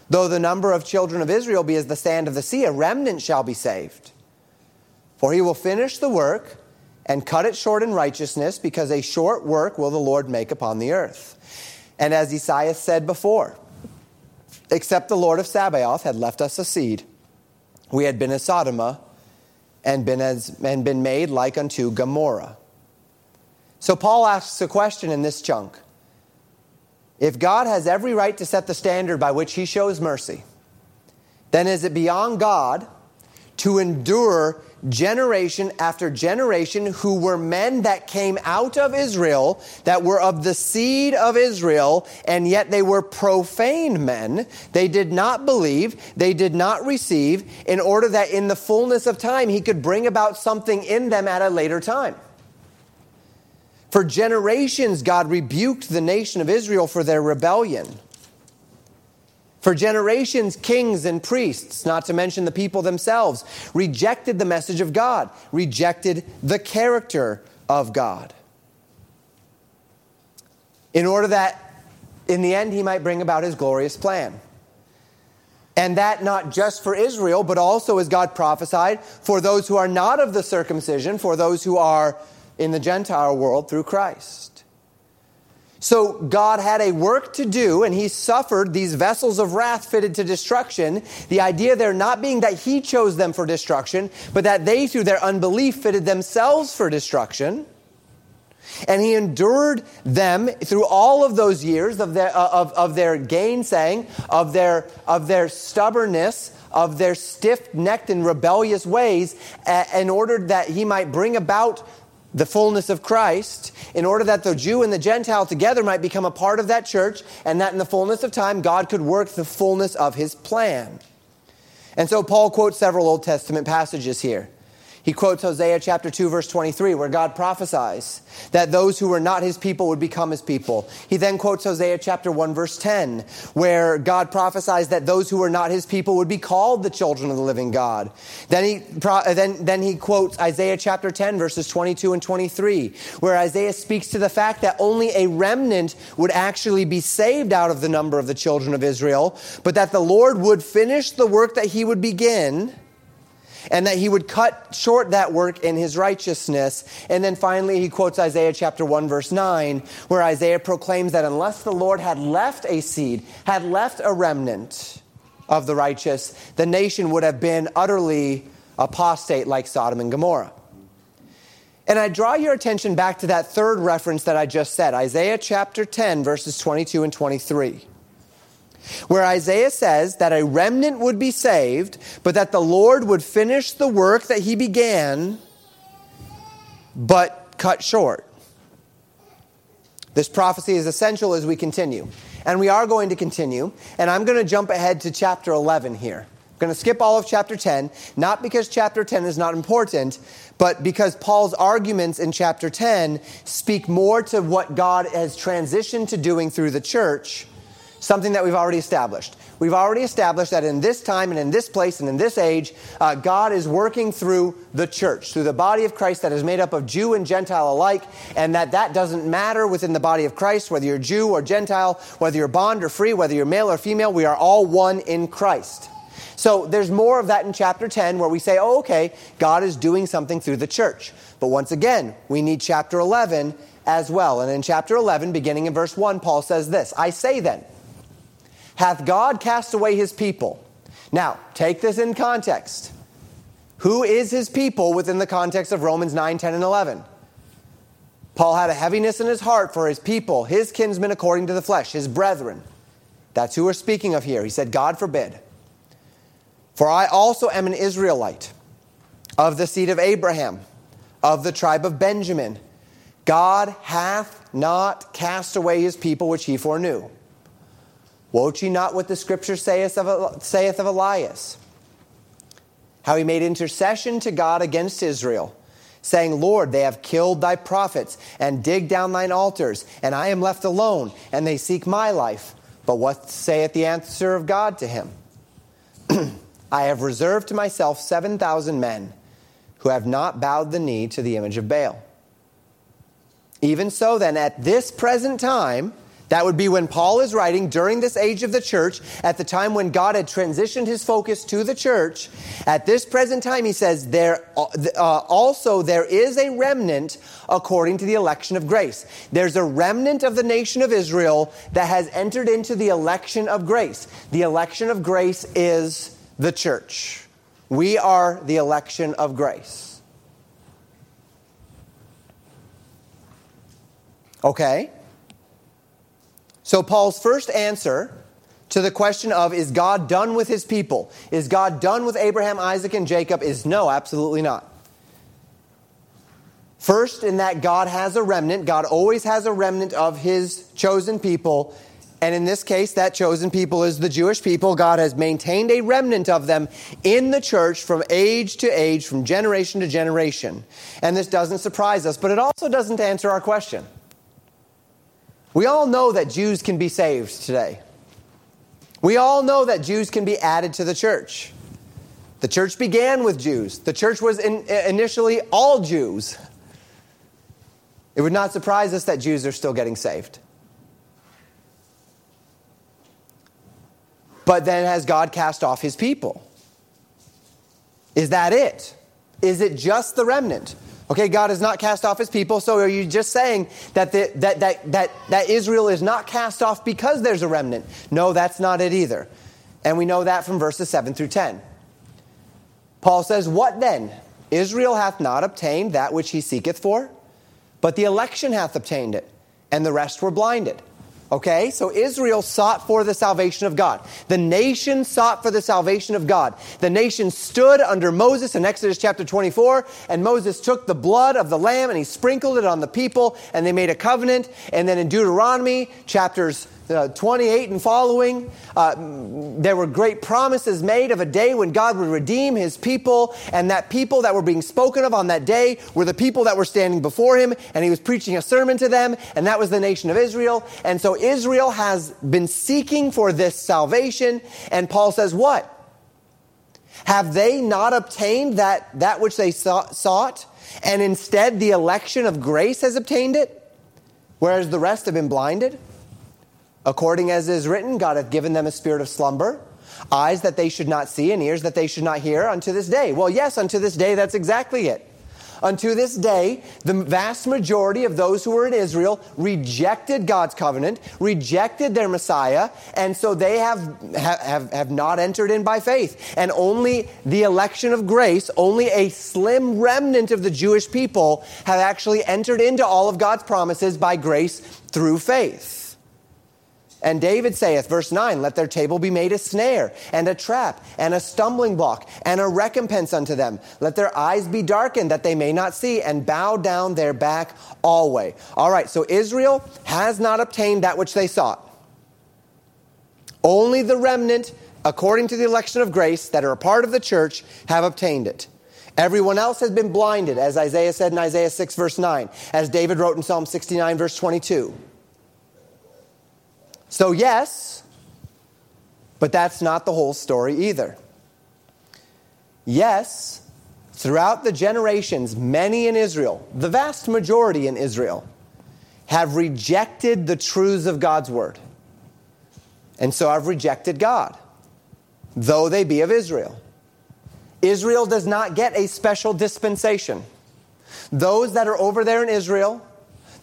[SPEAKER 1] Though the number of children of Israel be as the sand of the sea, a remnant shall be saved. For he will finish the work and cut it short in righteousness, because a short work will the Lord make upon the earth. And as Esaias said before, except the Lord of Sabaoth had left us a seed we had been as Sodom and been, as, and been made like unto Gomorrah. So Paul asks a question in this chunk. If God has every right to set the standard by which he shows mercy, then is it beyond God to endure generation after generation who were men that came out of Israel, that were of the seed of Israel, and yet they were profane men. They did not believe, they did not receive, in order that in the fullness of time he could bring about something in them at a later time. For generations, God rebuked the nation of Israel for their rebellion. For generations, kings and priests, not to mention the people themselves, rejected the message of God, rejected the character of God. In order that in the end he might bring about his glorious plan. And that not just for Israel, but also, as God prophesied, for those who are not of the circumcision, for those who are in the Gentile world through Christ. So God had a work to do, and He suffered these vessels of wrath fitted to destruction. The idea there not being that He chose them for destruction, but that they, through their unbelief, fitted themselves for destruction. And he endured them through all of those years of their, uh, of, of their gainsaying, of their, of their stubbornness, of their stiff necked and rebellious ways, in order that he might bring about the fullness of Christ, in order that the Jew and the Gentile together might become a part of that church, and that in the fullness of time, God could work the fullness of his plan. And so Paul quotes several Old Testament passages here. He quotes Hosea chapter 2 verse 23 where God prophesies that those who were not his people would become his people. He then quotes Hosea chapter 1 verse 10 where God prophesies that those who were not his people would be called the children of the living God. Then he uh, then then he quotes Isaiah chapter 10 verses 22 and 23 where Isaiah speaks to the fact that only a remnant would actually be saved out of the number of the children of Israel, but that the Lord would finish the work that he would begin and that he would cut short that work in his righteousness. And then finally, he quotes Isaiah chapter 1, verse 9, where Isaiah proclaims that unless the Lord had left a seed, had left a remnant of the righteous, the nation would have been utterly apostate like Sodom and Gomorrah. And I draw your attention back to that third reference that I just said, Isaiah chapter 10, verses 22 and 23 where Isaiah says that a remnant would be saved, but that the Lord would finish the work that he began, but cut short. This prophecy is essential as we continue. And we are going to continue. And I'm going to jump ahead to chapter 11 here. I'm going to skip all of chapter 10, not because chapter 10 is not important, but because Paul's arguments in chapter 10 speak more to what God has transitioned to doing through the church something that we've already established. We've already established that in this time and in this place and in this age, uh, God is working through the church, through the body of Christ that is made up of Jew and Gentile alike, and that that doesn't matter within the body of Christ, whether you're Jew or Gentile, whether you're bond or free, whether you're male or female, we are all one in Christ. So there's more of that in chapter 10 where we say, oh, okay, God is doing something through the church. But once again, we need chapter 11 as well. And in chapter 11, beginning in verse 1, Paul says this I say then, Hath God cast away his people? Now, take this in context. Who is his people within the context of Romans 9, 10, and 11? Paul had a heaviness in his heart for his people, his kinsmen according to the flesh, his brethren. That's who we're speaking of here. He said, God forbid. For I also am an Israelite, of the seed of Abraham, of the tribe of Benjamin. God hath not cast away his people which he foreknew. Wot ye not what the scripture saith of, saith of Elias? How he made intercession to God against Israel, saying, Lord, they have killed thy prophets and digged down thine altars, and I am left alone, and they seek my life. But what saith the answer of God to him? *clears throat* I have reserved to myself 7,000 men who have not bowed the knee to the image of Baal. Even so, then, at this present time, that would be when Paul is writing during this age of the church, at the time when God had transitioned his focus to the church. At this present time, he says, there uh, also there is a remnant according to the election of grace. There's a remnant of the nation of Israel that has entered into the election of grace. The election of grace is the church. We are the election of grace. Okay? So, Paul's first answer to the question of is God done with his people? Is God done with Abraham, Isaac, and Jacob? Is no, absolutely not. First, in that God has a remnant, God always has a remnant of his chosen people. And in this case, that chosen people is the Jewish people. God has maintained a remnant of them in the church from age to age, from generation to generation. And this doesn't surprise us, but it also doesn't answer our question. We all know that Jews can be saved today. We all know that Jews can be added to the church. The church began with Jews. The church was in, initially all Jews. It would not surprise us that Jews are still getting saved. But then has God cast off his people? Is that it? Is it just the remnant? Okay, God has not cast off his people, so are you just saying that, the, that, that, that, that Israel is not cast off because there's a remnant? No, that's not it either. And we know that from verses 7 through 10. Paul says, What then? Israel hath not obtained that which he seeketh for, but the election hath obtained it, and the rest were blinded. Okay, so Israel sought for the salvation of God. The nation sought for the salvation of God. The nation stood under Moses in Exodus chapter 24, and Moses took the blood of the lamb and he sprinkled it on the people, and they made a covenant. And then in Deuteronomy chapters uh, 28 and following, uh, there were great promises made of a day when God would redeem his people, and that people that were being spoken of on that day were the people that were standing before him, and he was preaching a sermon to them, and that was the nation of Israel. And so Israel has been seeking for this salvation, and Paul says, What? Have they not obtained that, that which they sought, and instead the election of grace has obtained it, whereas the rest have been blinded? According as is written, God hath given them a spirit of slumber, eyes that they should not see, and ears that they should not hear unto this day. Well, yes, unto this day, that's exactly it. Unto this day, the vast majority of those who were in Israel rejected God's covenant, rejected their Messiah, and so they have, have, have not entered in by faith. And only the election of grace, only a slim remnant of the Jewish people have actually entered into all of God's promises by grace through faith. And David saith, verse 9, Let their table be made a snare, and a trap, and a stumbling block, and a recompense unto them. Let their eyes be darkened, that they may not see, and bow down their back always. All right, so Israel has not obtained that which they sought. Only the remnant, according to the election of grace, that are a part of the church, have obtained it. Everyone else has been blinded, as Isaiah said in Isaiah 6, verse 9, as David wrote in Psalm 69, verse 22. So, yes, but that's not the whole story either. Yes, throughout the generations, many in Israel, the vast majority in Israel, have rejected the truths of God's word. And so have rejected God, though they be of Israel. Israel does not get a special dispensation. Those that are over there in Israel,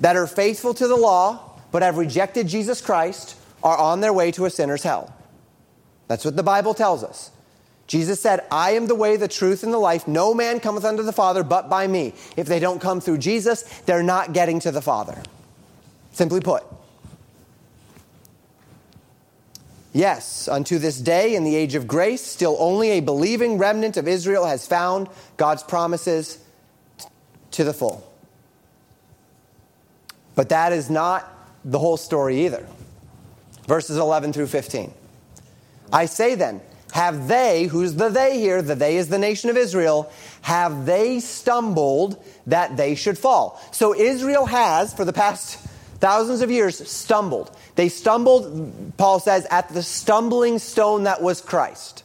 [SPEAKER 1] that are faithful to the law, but have rejected Jesus Christ, are on their way to a sinner's hell. That's what the Bible tells us. Jesus said, I am the way, the truth, and the life. No man cometh unto the Father but by me. If they don't come through Jesus, they're not getting to the Father. Simply put. Yes, unto this day, in the age of grace, still only a believing remnant of Israel has found God's promises to the full. But that is not the whole story either verses 11 through 15. I say then, have they, who's the they here? The they is the nation of Israel. Have they stumbled that they should fall? So Israel has, for the past thousands of years, stumbled. They stumbled, Paul says, at the stumbling stone that was Christ.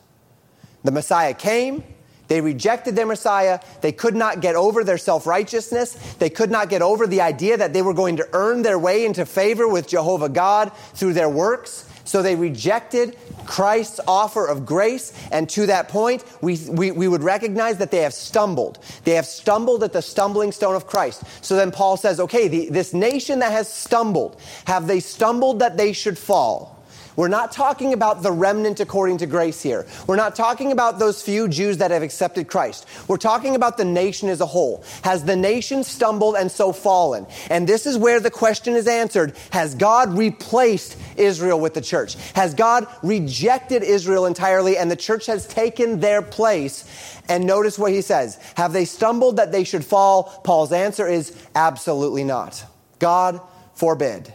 [SPEAKER 1] The Messiah came. They rejected their Messiah. They could not get over their self righteousness. They could not get over the idea that they were going to earn their way into favor with Jehovah God through their works. So they rejected Christ's offer of grace. And to that point, we, we, we, would recognize that they have stumbled. They have stumbled at the stumbling stone of Christ. So then Paul says, okay, the, this nation that has stumbled, have they stumbled that they should fall? We're not talking about the remnant according to grace here. We're not talking about those few Jews that have accepted Christ. We're talking about the nation as a whole. Has the nation stumbled and so fallen? And this is where the question is answered. Has God replaced Israel with the church? Has God rejected Israel entirely and the church has taken their place? And notice what he says. Have they stumbled that they should fall? Paul's answer is absolutely not. God forbid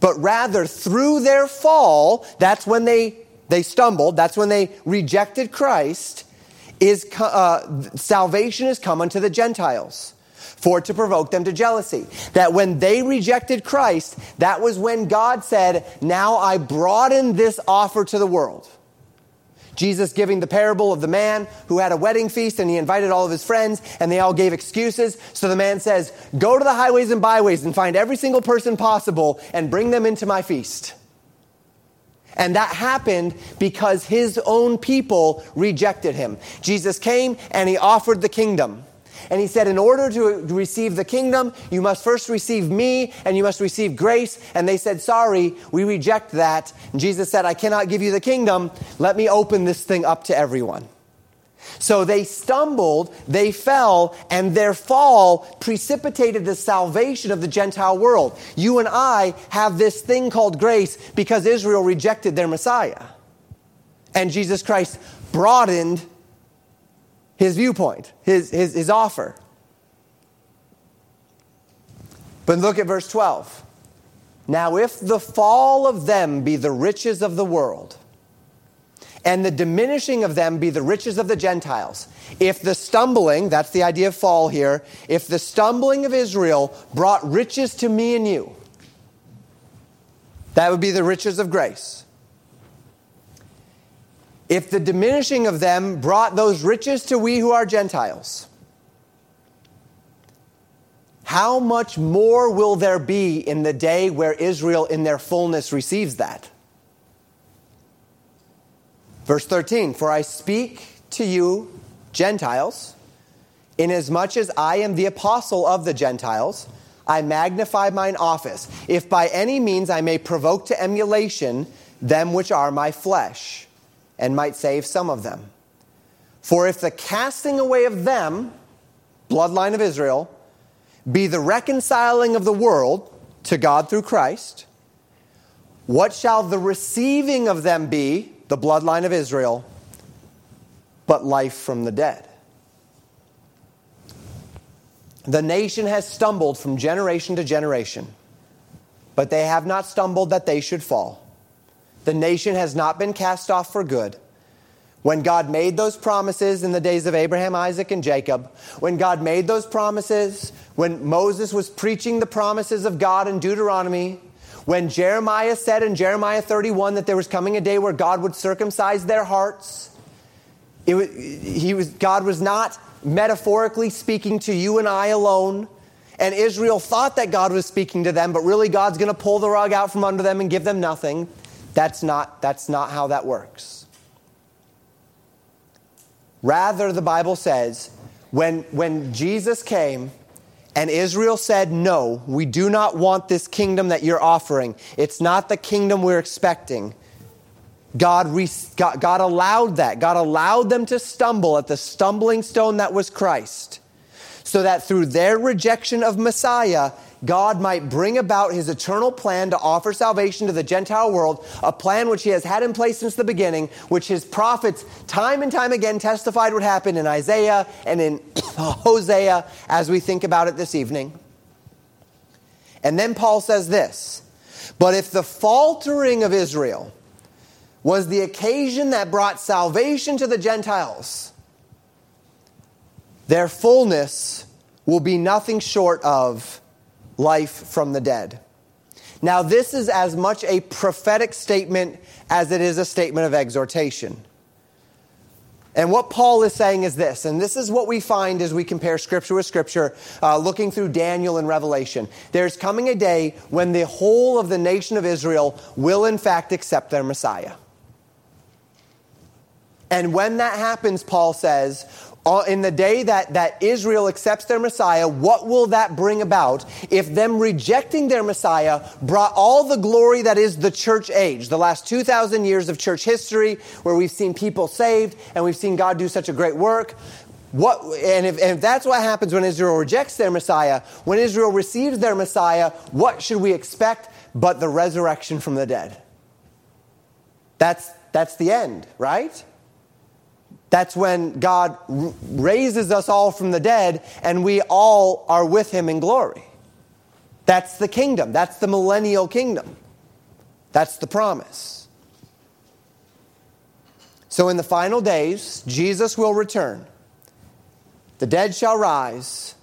[SPEAKER 1] but rather through their fall, that's when they, they stumbled, that's when they rejected Christ, is uh, salvation is come unto the Gentiles for to provoke them to jealousy. That when they rejected Christ, that was when God said, Now I broaden this offer to the world. Jesus giving the parable of the man who had a wedding feast and he invited all of his friends and they all gave excuses. So the man says, Go to the highways and byways and find every single person possible and bring them into my feast. And that happened because his own people rejected him. Jesus came and he offered the kingdom. And he said, In order to receive the kingdom, you must first receive me and you must receive grace. And they said, Sorry, we reject that. And Jesus said, I cannot give you the kingdom. Let me open this thing up to everyone. So they stumbled, they fell, and their fall precipitated the salvation of the Gentile world. You and I have this thing called grace because Israel rejected their Messiah. And Jesus Christ broadened his viewpoint, his, his, his offer. But look at verse 12. Now, if the fall of them be the riches of the world, and the diminishing of them be the riches of the Gentiles, if the stumbling, that's the idea of fall here, if the stumbling of Israel brought riches to me and you, that would be the riches of grace if the diminishing of them brought those riches to we who are Gentiles, how much more will there be in the day where Israel in their fullness receives that? Verse 13 For I speak to you, Gentiles, inasmuch as I am the apostle of the Gentiles, I magnify mine office, if by any means I may provoke to emulation them which are my flesh and might save some of them. For if the casting away of them, bloodline of Israel, be the reconciling of the world to God through Christ, what shall the receiving of them be, the bloodline of Israel, but life from the dead? The nation has stumbled from generation to generation, but they have not stumbled that they should fall. The nation has not been cast off for good. When God made those promises in the days of Abraham, Isaac, and Jacob, when God made those promises, when Moses was preaching the promises of God in Deuteronomy, when Jeremiah said in Jeremiah 31 that there was coming a day where God would circumcise their hearts, was, he was, God was not metaphorically speaking to you and I alone. And Israel thought that God was speaking to them, but really God's going to pull the rug out from under them and give them nothing. That's not, that's not how that works. Rather, the Bible says, when, when Jesus came and Israel said, No, we do not want this kingdom that you're offering, it's not the kingdom we're expecting. God, re- God, God allowed that. God allowed them to stumble at the stumbling stone that was Christ, so that through their rejection of Messiah, God might bring about his eternal plan to offer salvation to the Gentile world, a plan which he has had in place since the beginning, which his prophets time and time again testified would happen in Isaiah and in *coughs* Hosea as we think about it this evening. And then Paul says this But if the faltering of Israel was the occasion that brought salvation to the Gentiles, their fullness will be nothing short of life from the dead. Now, this is as much a prophetic statement as it is a statement of exhortation. And what Paul is saying is this, and this is what we find as we compare Scripture with Scripture, uh, looking through Daniel and Revelation. There's coming a day when the whole of the nation of Israel will, in fact, accept their Messiah. And when that happens, Paul says, Uh, in the day that, that Israel accepts their Messiah, what will that bring about if them rejecting their Messiah brought all the glory that is the church age, the last 2,000 years of church history, where we've seen people saved and we've seen God do such a great work? What, and, if, and if that's what happens when Israel rejects their Messiah, when Israel receives their Messiah, what should we expect but the resurrection from the dead? That's, that's the end, right? That's when God raises us all from the dead and we all are with him in glory. That's the kingdom. That's the millennial kingdom. That's the promise. So in the final days, Jesus will return. The dead shall rise,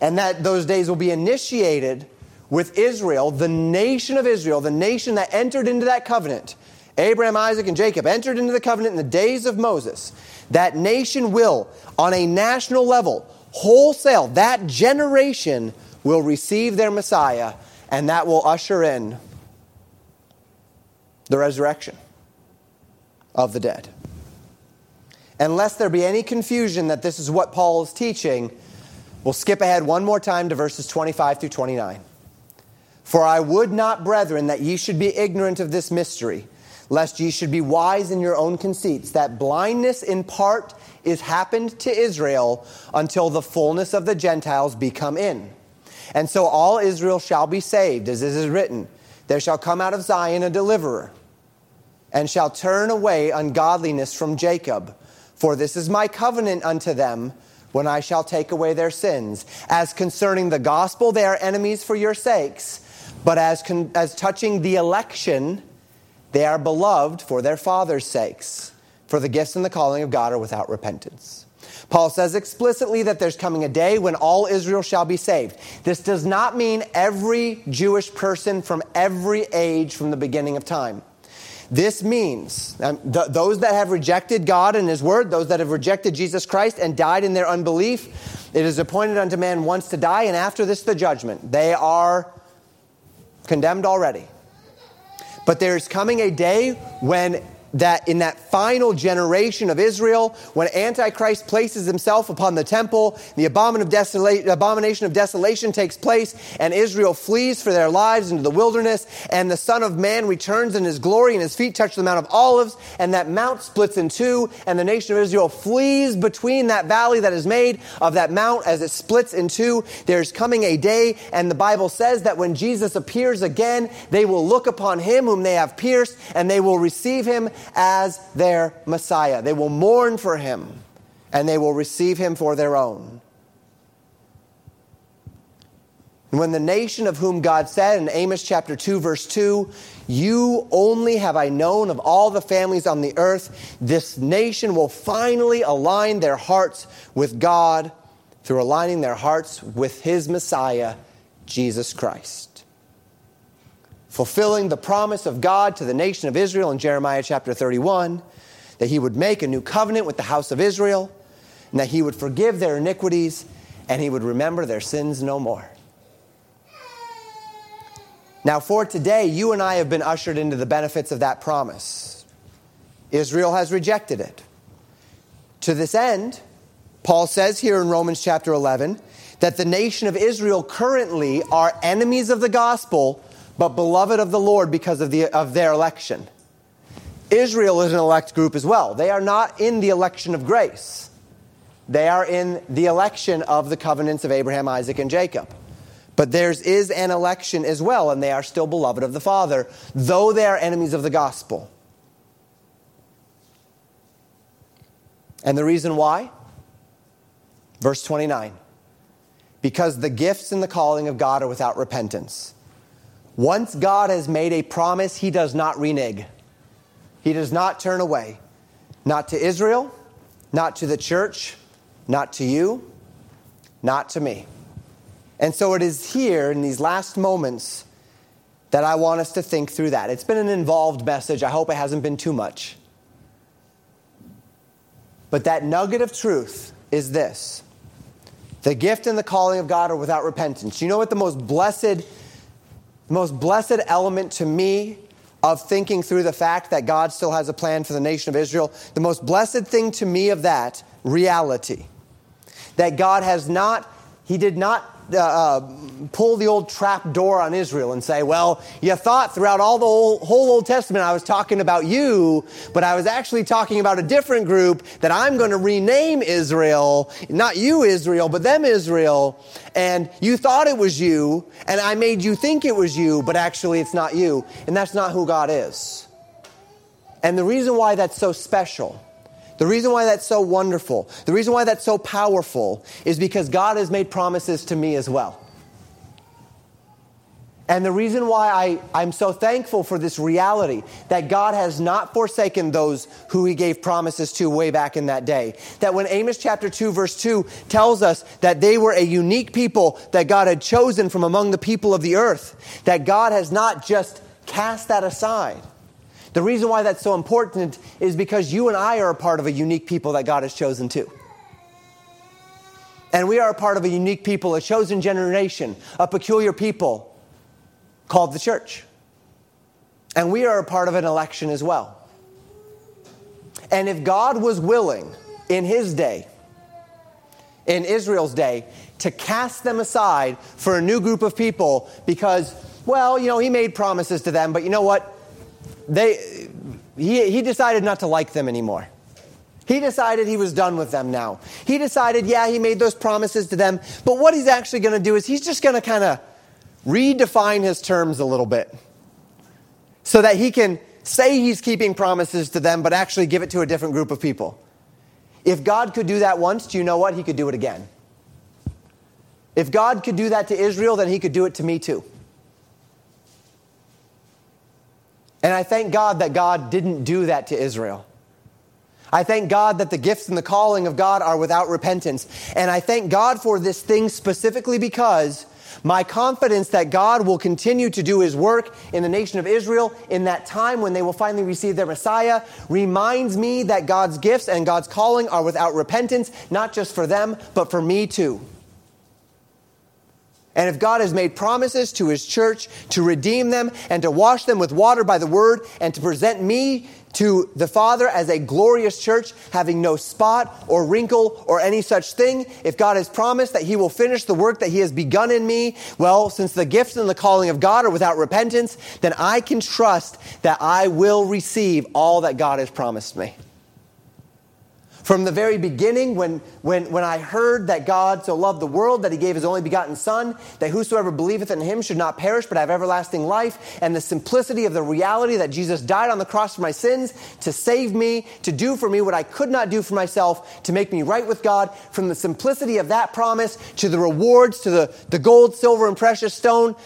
[SPEAKER 1] and that those days will be initiated with Israel, the nation of Israel, the nation that entered into that covenant Abraham, Isaac, and Jacob entered into the covenant in the days of Moses. That nation will, on a national level, wholesale, that generation will receive their Messiah, and that will usher in the resurrection of the dead. Unless there be any confusion that this is what Paul is teaching, we'll skip ahead one more time to verses 25 through 29. For I would not, brethren, that ye should be ignorant of this mystery lest ye should be wise in your own conceits, that blindness in part is happened to Israel until the fullness of the Gentiles be come in. And so all Israel shall be saved, as is written, There shall come out of Zion a deliverer, and shall turn away ungodliness from Jacob. For this is my covenant unto them when I shall take away their sins. As concerning the gospel, they are enemies for your sakes. But as, con- as touching the election, they are beloved for their father's sakes, for the gifts and the calling of God are without repentance. Paul says explicitly that there's coming a day when all Israel shall be saved. This does not mean every Jewish person from every age from the beginning of time. This means um, th- those that have rejected God and His Word, those that have rejected Jesus Christ and died in their unbelief, it is appointed unto man once to die, and after this, the judgment. They are condemned already. But there's coming a day when that in that final generation of Israel, when Antichrist places himself upon the temple, the abomination of desolation takes place, and Israel flees for their lives into the wilderness, and the Son of Man returns in his glory, and his feet touch the Mount of Olives, and that mount splits in two, and the nation of Israel flees between that valley that is made of that mount as it splits in two. There's coming a day, and the Bible says that when Jesus appears again, they will look upon him whom they have pierced, and they will receive him as their Messiah. They will mourn for him and they will receive him for their own. When the nation of whom God said in Amos chapter 2, verse 2, You only have I known of all the families on the earth, this nation will finally align their hearts with God through aligning their hearts with his Messiah, Jesus Christ fulfilling the promise of God to the nation of Israel in Jeremiah chapter 31 that he would make a new covenant with the house of Israel and that he would forgive their iniquities and he would remember their sins no more. Now, for today, you and I have been ushered into the benefits of that promise. Israel has rejected it. To this end, Paul says here in Romans chapter 11 that the nation of Israel currently are enemies of the gospel but beloved of the Lord because of, the, of their election. Israel is an elect group as well. They are not in the election of grace, they are in the election of the covenants of Abraham, Isaac, and Jacob. But theirs is an election as well, and they are still beloved of the Father, though they are enemies of the gospel. And the reason why? Verse 29 because the gifts and the calling of God are without repentance. Once God has made a promise, he does not renege. He does not turn away. Not to Israel, not to the church, not to you, not to me. And so it is here in these last moments that I want us to think through that. It's been an involved message. I hope it hasn't been too much. But that nugget of truth is this the gift and the calling of God are without repentance. You know what the most blessed, most blessed element to me of thinking through the fact that God still has a plan for the nation of Israel, the most blessed thing to me of that reality, that God has not, He did not uh, pull the old trap door on Israel and say, well, you thought throughout all the whole, whole Old Testament I was talking about you, but I was actually talking about a different group that I'm going to rename Israel. Not you, Israel, but them, Israel. And you thought it was you, and I made you think it was you, but actually it's not you. And that's not who God is. And the reason why that's so special the reason why that's so wonderful, the reason why that's so powerful, is because God has made promises to me as well. And the reason why I, I'm so thankful for this reality that God has not forsaken those who he gave promises to way back in that day. That when Amos chapter 2, verse 2 tells us that they were a unique people that God had chosen from among the people of the earth, that God has not just cast that aside. The reason why that's so important is because you and I are a part of a unique people that God has chosen too. And we are a part of a unique people, a chosen generation, a peculiar people called the church. And we are a part of an election as well. And if God was willing in his day, in Israel's day, to cast them aside for a new group of people because, well, you know, he made promises to them, but you know what? They, he, he decided not to like them anymore. He decided he was done with them now. He decided, yeah, he made those promises to them, but what he's actually going to do is he's just going to kind of redefine his terms a little bit so that he can say he's keeping promises to them, but actually give it to a different group of people. If God could do that once, do you know what? He could do it again. If God could do that to Israel, then he could do it to me too. And I thank God that God didn't do that to Israel. I thank God that the gifts and the calling of God are without repentance. And I thank God for this thing specifically because my confidence that God will continue to do his work in the nation of Israel in that time when they will finally receive their Messiah reminds me that God's gifts and God's calling are without repentance, not just for them, but for me too. And if God has made promises to his church to redeem them and to wash them with water by the word and to present me to the Father as a glorious church, having no spot or wrinkle or any such thing, if God has promised that he will finish the work that he has begun in me, well, since the gifts and the calling of God are without repentance, then I can trust that I will receive all that God has promised me. From the very beginning, when, when, when I heard that God so loved the world that he gave his only begotten Son, that whosoever believeth in him should not perish but have everlasting life, and the simplicity of the reality that Jesus died on the cross for my sins to save me, to do for me what I could not do for myself, to make me right with God, from the simplicity of that promise to the rewards, to the, the gold, silver, and precious stone,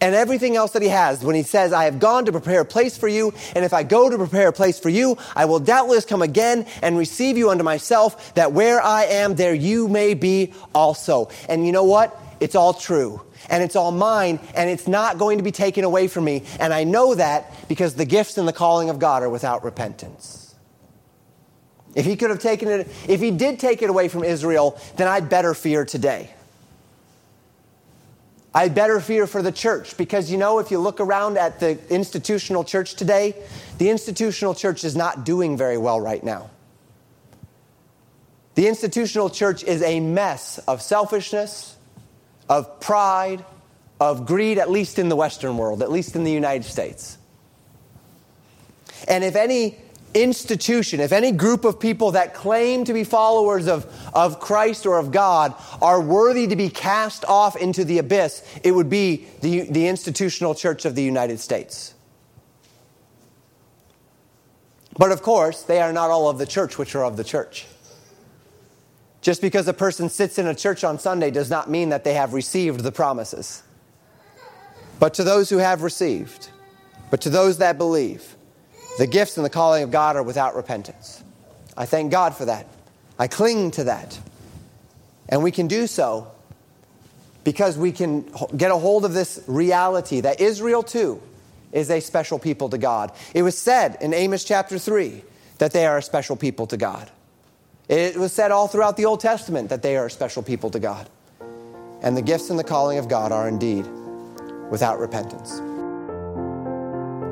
[SPEAKER 1] and everything else that he has when he says, I have gone to prepare a place for you, and if I go to prepare a place for you, I will doubtless come again and receive you unto myself, that where I am, there you may be also. And you know what? It's all true. And it's all mine, and it's not going to be taken away from me. And I know that because the gifts and the calling of God are without repentance. If he could have taken it, if he did take it away from Israel, then I'd better fear today. I better fear for the church because you know, if you look around at the institutional church today, the institutional church is not doing very well right now. The institutional church is a mess of selfishness, of pride, of greed, at least in the Western world, at least in the United States. And if any institution, if any group of people that claim to be followers of, of Christ or of God are worthy to be cast off into the abyss, it would be the, the institutional church of the United States. But of course, they are not all of the church which are of the church. Just because a person sits in a church on Sunday does not mean that they have received the promises. But to those who have received, but to those that believe, the gifts and the calling of God are without repentance. I thank God for that. I cling to that. And we can do so because we can get a hold of this reality that Israel too is a special people to God. It was said in Amos chapter 3 that they are a special people to God. It was said all throughout the Old Testament that they are a special people to God. And the gifts and the calling of God are indeed without repentance.